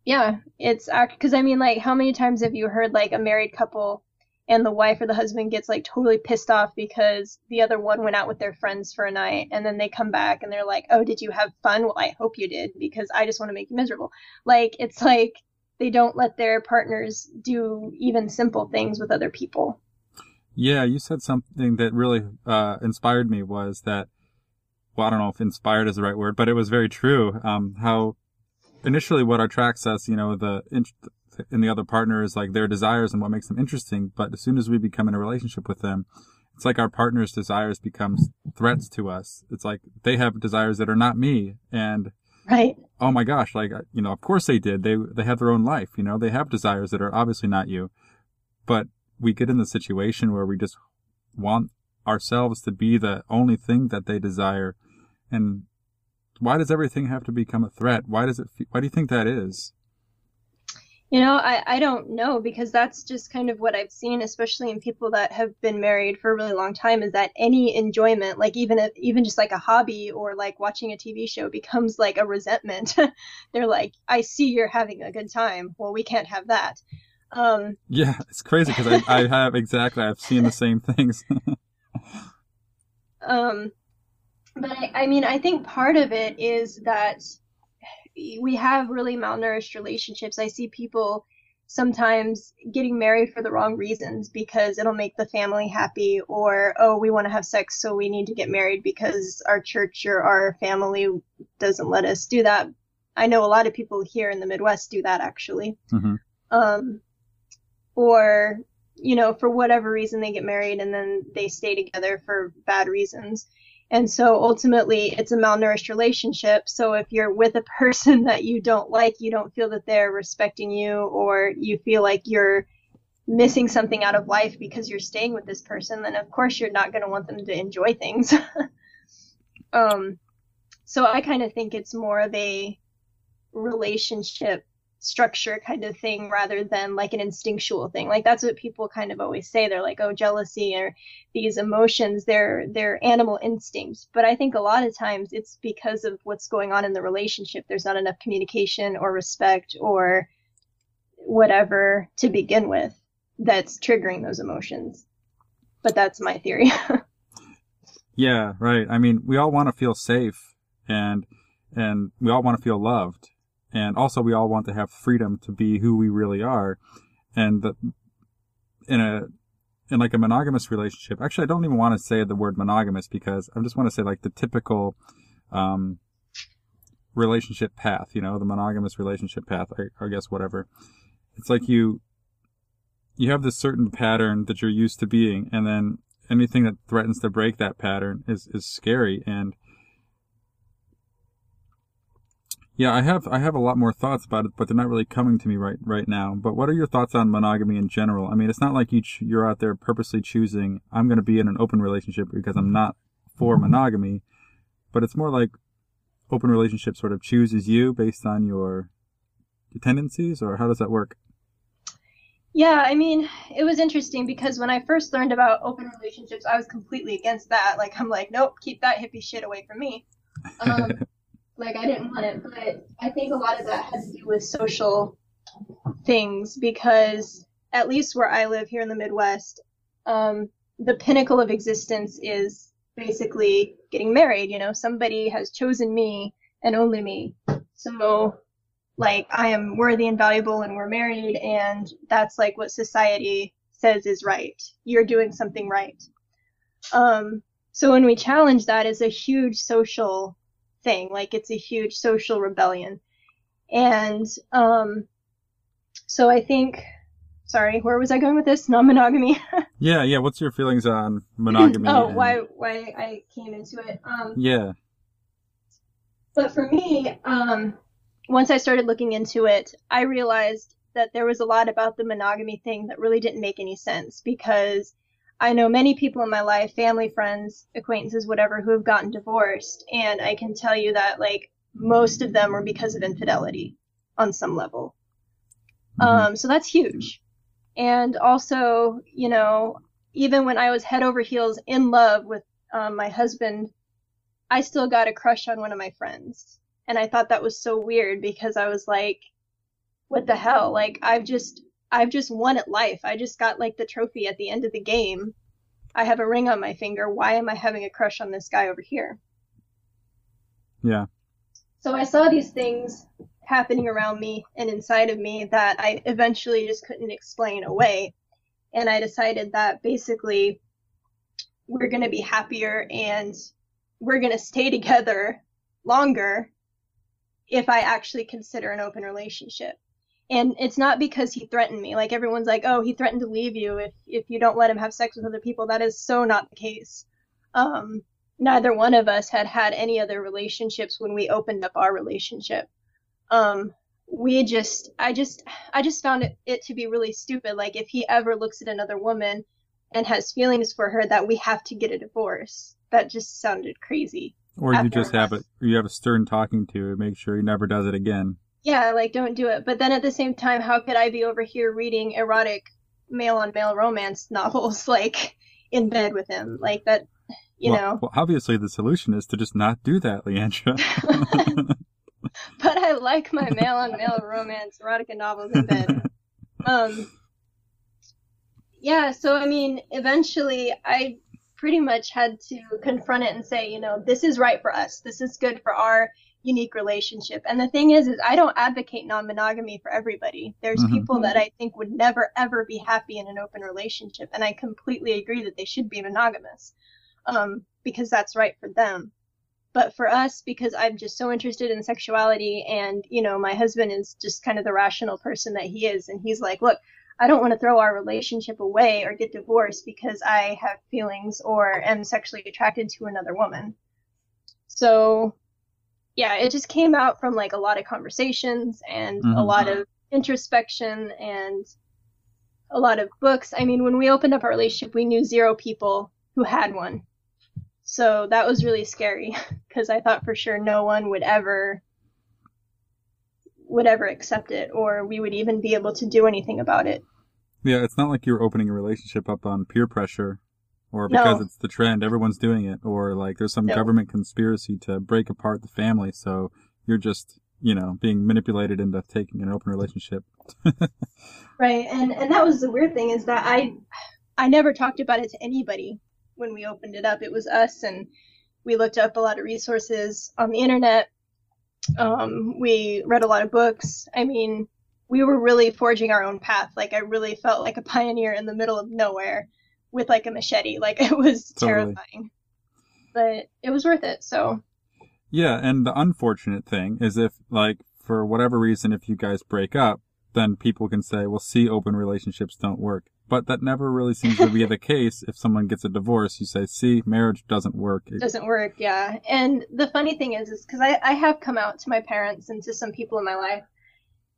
yeah, it's because I mean, like, how many times have you heard like a married couple and the wife or the husband gets like totally pissed off because the other one went out with their friends for a night and then they come back and they're like, "Oh, did you have fun?" Well, I hope you did because I just want to make you miserable. Like it's like they don't let their partners do even simple things with other people. Yeah, you said something that really uh, inspired me was that well, I don't know if inspired is the right word, but it was very true. Um, how initially what attracts us, you know, the in the other partner is like their desires and what makes them interesting. But as soon as we become in a relationship with them, it's like our partner's desires becomes threats to us. It's like they have desires that are not me. And right. Oh my gosh. Like, uh, you know, of course they did. They, they have their own life. You know, they have desires that are obviously not you, but we get in the situation where we just want ourselves to be the only thing that they desire. And why does everything have to become a threat? Why does it, why do you think that is? You know, I, I don't know because that's just kind of what I've seen, especially in people that have been married for a really long time, is that any enjoyment, like even if, even just like a hobby or like watching a TV show, becomes like a resentment. They're like, I see you're having a good time. Well, we can't have that. Um, yeah, it's crazy because I, I have exactly I've seen the same things. um, but I, I mean, I think part of it is that we have really malnourished relationships. I see people sometimes getting married for the wrong reasons because it'll make the family happy or oh we want to have sex so we need to get married because our church or our family doesn't let us do that i know a lot of people here in the midwest do that actually mm-hmm. um, or you know for whatever reason they get married and then they stay together for bad reasons and so ultimately, it's a malnourished relationship. So if you're with a person that you don't like, you don't feel that they're respecting you, or you feel like you're missing something out of life because you're staying with this person, then of course you're not going to want them to enjoy things. um, so I kind of think it's more of a relationship structure kind of thing rather than like an instinctual thing. Like that's what people kind of always say. They're like, oh, jealousy or these emotions, they're they're animal instincts. But I think a lot of times it's because of what's going on in the relationship. There's not enough communication or respect or whatever to begin with that's triggering those emotions. But that's my theory. yeah, right. I mean, we all want to feel safe and and we all want to feel loved and also we all want to have freedom to be who we really are. And the, in a in like a monogamous relationship actually i don't even want to say the word monogamous because i just want to say like the typical um, relationship path you know the monogamous relationship path I, I guess whatever. It's like you you have this certain pattern that you're used to being and then anything that threatens to break that pattern is is scary. And yeah, I have I have a lot more thoughts about it, but they're not really coming to me right right now. But what are your thoughts on monogamy in general? I mean, it's not like you ch- you're out there purposely choosing I'm going to be in an open relationship because I'm not for monogamy, but it's more like open relationship sort of chooses you based on your, tendencies, or how does that work? Yeah, I mean, it was interesting because when I first learned about open relationships, I was completely against that. Like, I'm like, nope, keep that hippie shit away from me. Um, like I didn't want it, but I think a lot of that had to do with social things because at least where I live here in the Midwest, um, the pinnacle of existence is basically getting married. You know, somebody has chosen me and only me. So, like, I am worthy and valuable, and we're married, and that's like what society says is right. You're doing something right. Um, so when we challenge that, it's a huge social thing. Like, it's a huge social rebellion. And um, so I think sorry, where was I going with this? Non-monogamy. yeah, yeah. What's your feelings on monogamy? oh, and... why why I came into it? Um, yeah. But for me, um, once I started looking into it, I realized that there was a lot about the monogamy thing that really didn't make any sense because I know many people in my life, family, friends, acquaintances, whatever, who have gotten divorced, and I can tell you that like most of them were because of infidelity on some level. Mm-hmm. Um, so that's huge. And also, you know, even when I was head over heels in love with um, my husband, I still got a crush on one of my friends. And I thought that was so weird because I was like, what the hell? Like, I've just, I've just won at life. I just got like the trophy at the end of the game. I have a ring on my finger. Why am I having a crush on this guy over here? Yeah. So I saw these things happening around me and inside of me that I eventually just couldn't explain away. And I decided that basically we're going to be happier and we're going to stay together longer if I actually consider an open relationship. And it's not because he threatened me. Like everyone's like, "Oh, he threatened to leave you if if you don't let him have sex with other people." That is so not the case. Um, neither one of us had had any other relationships when we opened up our relationship um we just i just i just found it, it to be really stupid like if he ever looks at another woman and has feelings for her that we have to get a divorce that just sounded crazy or you just have it you have a stern talking to to make sure he never does it again yeah like don't do it but then at the same time how could i be over here reading erotic male on male romance novels like in bed with him like that you well, know well obviously the solution is to just not do that leandra but I like my male on male romance erotica novels in bed. Um, yeah, so I mean, eventually I pretty much had to confront it and say, you know, this is right for us. This is good for our unique relationship. And the thing is, is I don't advocate non-monogamy for everybody. There's mm-hmm. people that I think would never ever be happy in an open relationship, and I completely agree that they should be monogamous, um, because that's right for them. But for us, because I'm just so interested in sexuality and, you know, my husband is just kind of the rational person that he is. And he's like, look, I don't want to throw our relationship away or get divorced because I have feelings or am sexually attracted to another woman. So, yeah, it just came out from like a lot of conversations and mm-hmm. a lot of introspection and a lot of books. I mean, when we opened up our relationship, we knew zero people who had one. So that was really scary because I thought for sure no one would ever would ever accept it or we would even be able to do anything about it. Yeah, it's not like you're opening a relationship up on peer pressure or because no. it's the trend, everyone's doing it, or like there's some no. government conspiracy to break apart the family, so you're just, you know, being manipulated into taking an open relationship. right. And and that was the weird thing is that I I never talked about it to anybody when we opened it up. It was us, and we looked up a lot of resources on the internet. Um, we read a lot of books. I mean, we were really forging our own path. Like I really felt like a pioneer in the middle of nowhere with like a machete. Like it was totally. terrifying, but it was worth it. So. Yeah, and the unfortunate thing is if like for whatever reason, if you guys break up, then people can say, well, see, open relationships don't work. But that never really seems to be the case. If someone gets a divorce, you say, see, marriage doesn't work. It doesn't work, yeah. And the funny thing is, is because I, I have come out to my parents and to some people in my life,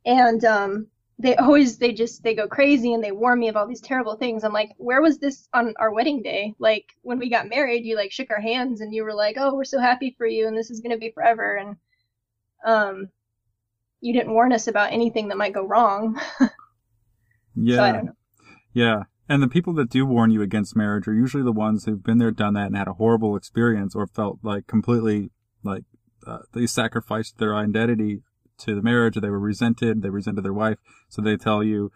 and um, they always, they just, they go crazy and they warn me of all these terrible things. I'm like, where was this on our wedding day? Like, when we got married, you like shook our hands and you were like, oh, we're so happy for you and this is going to be forever. And, um, you didn't warn us about anything that might go wrong. yeah. So yeah. And the people that do warn you against marriage are usually the ones who've been there, done that, and had a horrible experience or felt like completely like uh, they sacrificed their identity to the marriage, or they were resented, they resented their wife, so they tell you,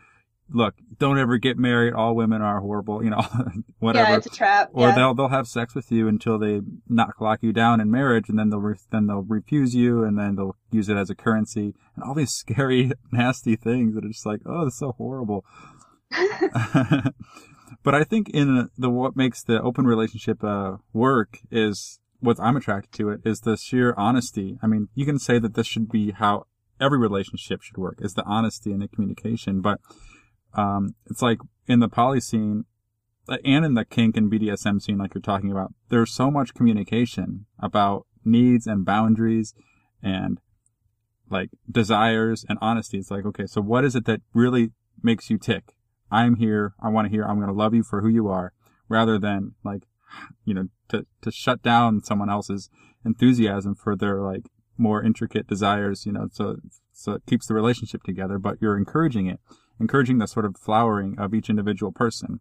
look, don't ever get married. All women are horrible, you know, whatever. Yeah, it's a trap. Or yeah. they'll they'll have sex with you until they knock lock you down in marriage, and then they'll re- then they'll refuse you, and then they'll use it as a currency, and all these scary, nasty things that are just like, oh, it's so horrible. but I think in the what makes the open relationship uh, work is what I'm attracted to it is the sheer honesty. I mean, you can say that this should be how every relationship should work is the honesty and the communication, but um, it's like in the poly scene uh, and in the kink and BDSM scene, like you're talking about, there's so much communication about needs and boundaries and like desires and honesty. It's like, okay, so what is it that really makes you tick? I'm here. I want to hear. I'm going to love you for who you are rather than like, you know, to, to shut down someone else's enthusiasm for their like more intricate desires, you know, so, so it keeps the relationship together, but you're encouraging it, encouraging the sort of flowering of each individual person.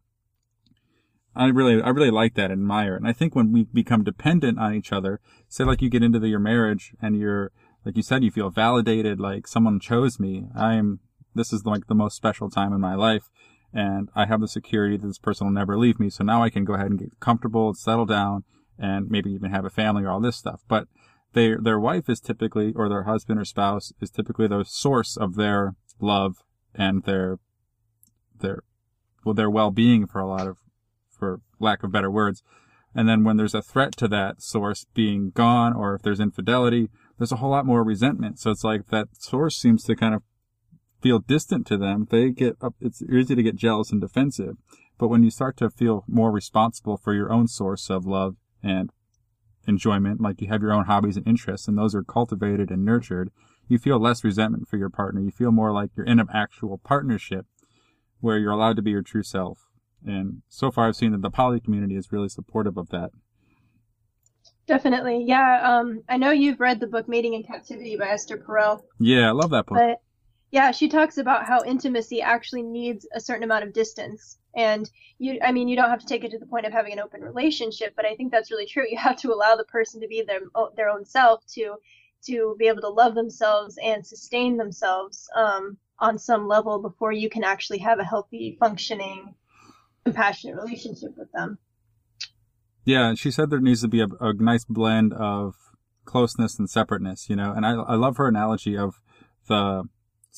I really, I really like that admire. And I think when we become dependent on each other, say like you get into the, your marriage and you're, like you said, you feel validated, like someone chose me. I'm, this is like the most special time in my life. And I have the security that this person will never leave me. So now I can go ahead and get comfortable, and settle down, and maybe even have a family or all this stuff. But they, their wife is typically, or their husband or spouse is typically the source of their love and their, their, well, their well-being for a lot of, for lack of better words. And then when there's a threat to that source being gone, or if there's infidelity, there's a whole lot more resentment. So it's like that source seems to kind of feel distant to them. They get up, it's easy to get jealous and defensive. But when you start to feel more responsible for your own source of love and enjoyment, like you have your own hobbies and interests, and those are cultivated and nurtured, you feel less resentment for your partner. You feel more like you're in an actual partnership where you're allowed to be your true self. And so far, I've seen that the poly community is really supportive of that. Definitely, yeah. Um, I know you've read the book "Mating in Captivity" by Esther Perel. Yeah, I love that book. But yeah, she talks about how intimacy actually needs a certain amount of distance. And you, I mean, you don't have to take it to the point of having an open relationship, but I think that's really true. You have to allow the person to be their their own self to to be able to love themselves and sustain themselves um, on some level before you can actually have a healthy, functioning, compassionate relationship with them. Yeah, she said there needs to be a, a nice blend of closeness and separateness, you know. And I I love her analogy of the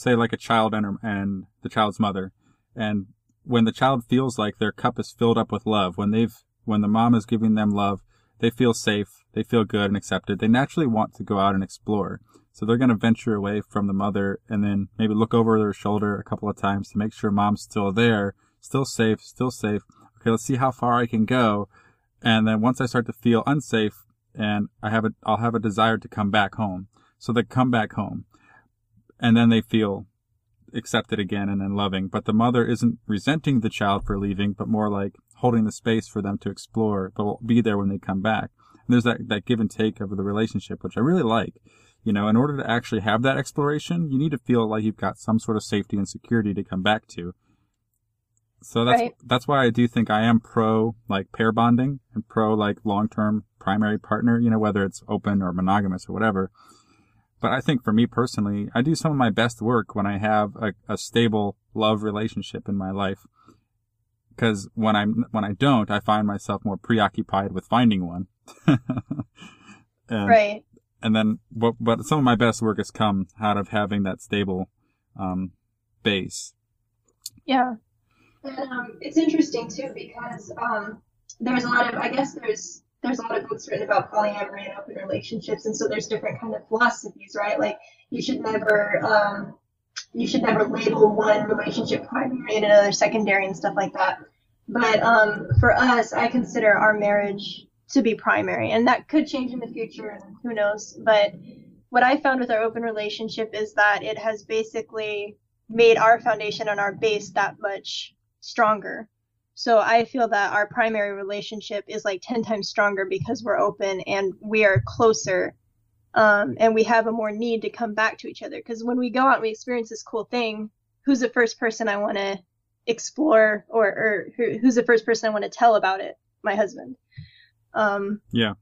say like a child and her, and the child's mother, and when the child feels like their cup is filled up with love, when they've when the mom is giving them love, they feel safe, they feel good and accepted. They naturally want to go out and explore. So they're going to venture away from the mother and then maybe look over their shoulder a couple of times to make sure mom's still there, still safe, still safe. Okay, let's see how far I can go. And then once I start to feel unsafe and I have a, I'll have a desire to come back home. So they come back home and then they feel accepted again and then loving. But the mother isn't resenting the child for leaving, but more like holding the space for them to explore, but will be there when they come back. And there's that, that give and take of the relationship, which I really like. You know, in order to actually have that exploration, you need to feel like you've got some sort of safety and security to come back to. So that's Right. that's why I do think I am pro like pair bonding and pro like long term primary partner, you know, whether it's open or monogamous or whatever. But I think for me personally, I do some of my best work when I have a, a stable love relationship in my life. Because when I'm when I don't, I find myself more preoccupied with finding one. and, Right. and then, but, but some of my best work has come out of having that stable um, base. Yeah. And, um, it's interesting too because um, there's a lot of I guess there's there's a lot of books written about polyamory and open relationships, and so there's different kind of philosophies, right? Like you should never um, you should never label one relationship primary and another secondary and stuff like that. But um, for us, I consider our marriage to be primary, and that could change in the future, and who knows. But what I found with our open relationship is that it has basically made our foundation and our base that much stronger. So I feel that our primary relationship is like 10 times stronger because we're open and we are closer. Um, and we have a more need to come back to each other. Because when we go out and we experience this cool thing, who's the first person I want to explore or, or who, who's the first person I want to tell about it? My husband. Um, Yeah.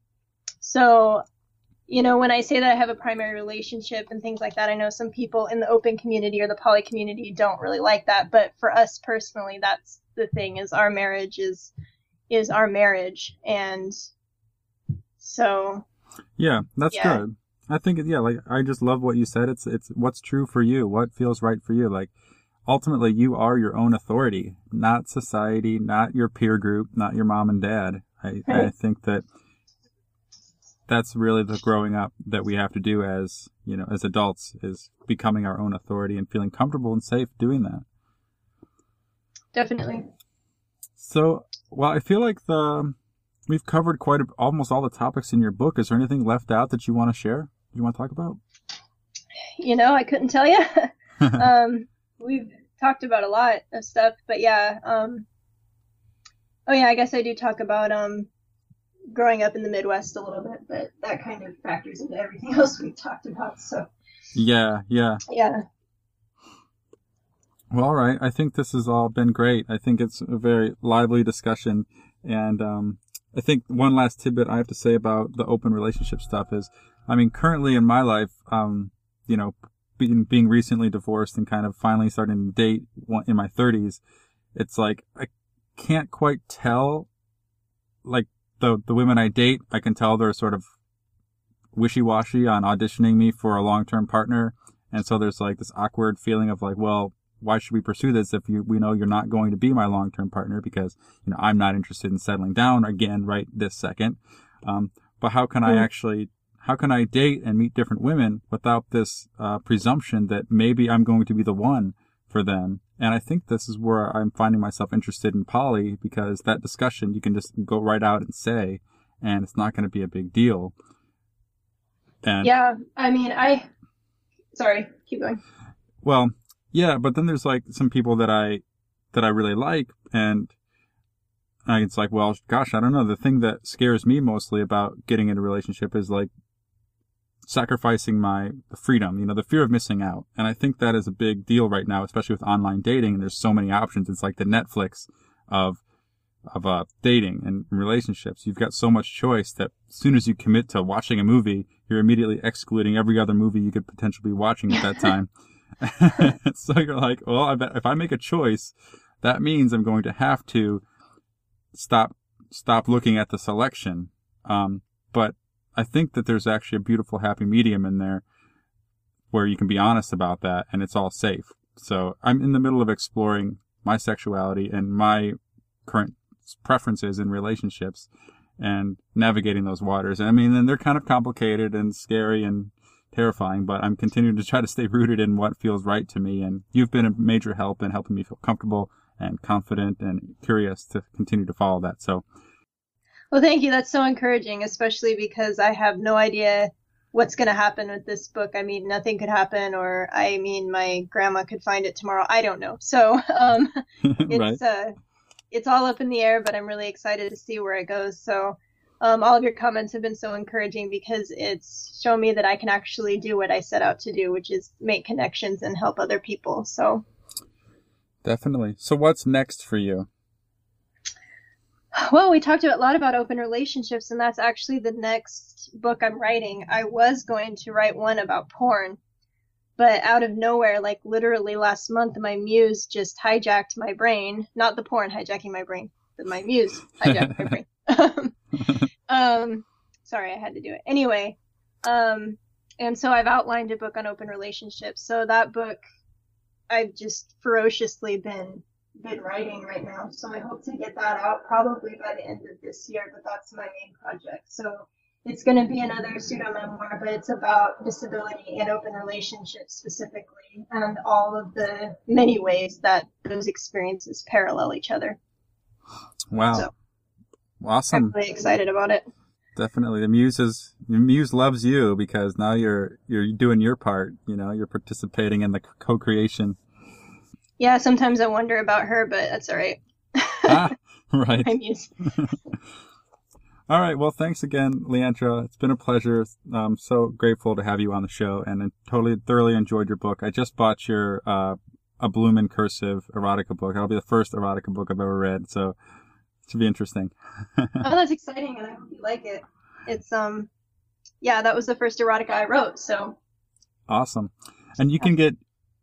so you know, when I say that I have a primary relationship and things like that, I know some people in the open community or the poly community don't really like that. But for us personally, that's the thing is our marriage is is our marriage, and so yeah, that's Yeah. good. I think yeah, like I just love what you said. It's it's what's true for you, what feels right for you. Like ultimately, you are your own authority, not society, not your peer group, not your mom and dad. I I think that that's really the growing up that we have to do as you know as adults is becoming our own authority and feeling comfortable and safe doing that. Definitely. So, well, I feel like the we've covered quite a, almost all the topics in your book. Is there anything left out that you want to share? You want to talk about? You know, I couldn't tell you. um, we've talked about a lot of stuff, but yeah. Um, oh yeah, I guess I do talk about um, growing up in the Midwest a little bit, but that kind of factors into everything else we've talked about. So yeah, yeah. yeah, Well, all right. I think this has all been great. I think it's a very lively discussion. And um, I think one last tidbit I have to say about the open relationship stuff is, I mean, currently in my life, um, you know, being, being recently divorced and kind of finally starting to date in my 30s, it's like I can't quite tell, like the the women I date, I can tell they're sort of wishy-washy on auditioning me for a long-term partner. And so there's like this awkward feeling of like, well, why should we pursue this if you, we know you're not going to be my long-term partner because, you know, I'm not interested in settling down again right this second. Um, but how can I Hmm. actually, how can I date and meet different women without this, uh, presumption that maybe I'm going to be the one for them? And I think this is where I'm finding myself interested in poly because that discussion you can just go right out and say, and it's not going to be a big deal. And yeah. I mean, I. Sorry, keep going. Well, yeah, but then there's like some people that I that I really like, and I, it's like, well, gosh, I don't know. The thing that scares me mostly about getting into a relationship is like sacrificing my freedom, you know, the fear of missing out. And I think that is a big deal right now, especially with online dating. And there's so many options. It's like the Netflix of of uh, dating and relationships. You've got so much choice that as soon as you commit to watching a movie, you're immediately excluding every other movie you could potentially be watching at that time. so you're like, well, I bet if I make a choice, that means I'm going to have to stop stop looking at the selection. Um, but I think that there's actually a beautiful happy medium in there where you can be honest about that and it's all safe. So I'm in the middle of exploring my sexuality and my current preferences in relationships and navigating those waters. I mean, and they're kind of complicated and scary and terrifying, but I'm continuing to try to stay rooted in what feels right to me. And you've been a major help in helping me feel comfortable and confident and curious to continue to follow that. So Well, thank you. That's so encouraging, especially because I have no idea what's going to happen with this book. I mean, nothing could happen, or I mean, my grandma could find it tomorrow. I don't know. So, um, right. it's uh, it's all up in the air, but I'm really excited to see where it goes. So, um, all of your comments have been so encouraging because it's shown me that I can actually do what I set out to do, which is make connections and help other people. So, Definitely. So what's next for you? Well, we talked a lot about open relationships, and that's actually the next book I'm writing. I was going to write one about porn, but out of nowhere, like literally last month, my muse just hijacked my brain. Not the porn hijacking my brain, but my muse hijacked my brain. um, sorry, I had to do it. Anyway, um, and so I've outlined a book on open relationships. So that book, I've just ferociously been been writing right now, so I hope to get that out probably by the end of this year. But that's my main project. So it's going to be another pseudo memoir, but it's about disability and open relationships specifically, and all of the many ways that those experiences parallel each other. Wow. So- awesome. I'm really excited about it. Definitely. The muse is the muse loves you because now you're you're doing your part, you know, you're participating in the co-creation. Yeah, sometimes I wonder about her, but that's all right. ah, right. My muse. All right. Well, thanks again, Leandra. It's been a pleasure. I'm so grateful to have you on the show and I totally thoroughly enjoyed your book. I just bought your uh a Bloom cursive erotica book. That'll be the first erotica book I've ever read, so should be interesting. oh, that's exciting, and I hope you like it. It's um, yeah, that was the first erotica I wrote. So Awesome. And you can get,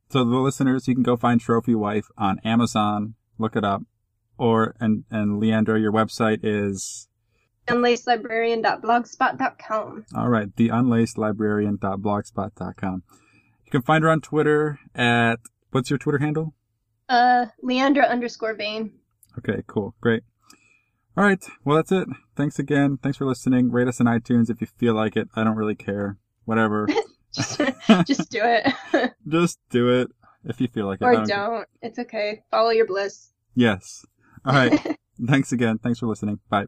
so the listeners, you can go find Trophy Wife on Amazon, look it up. Or, and, and Leandra, your website is, unlacedlibrarian.blogspot.com. all right, theunlacedlibrarian.blogspot.com. You can find her on Twitter at, what's your Twitter handle? Uh, Leandra underscore Vane. Okay, cool. Great. All right. Well, that's it. Thanks again. Thanks for listening. Rate us on iTunes if you feel like it. I don't really care. Whatever. just, just do it. Just do it if you feel like it. I or don't don't. It's okay. Follow your bliss. Yes. All right. Thanks again. Thanks for listening. Bye.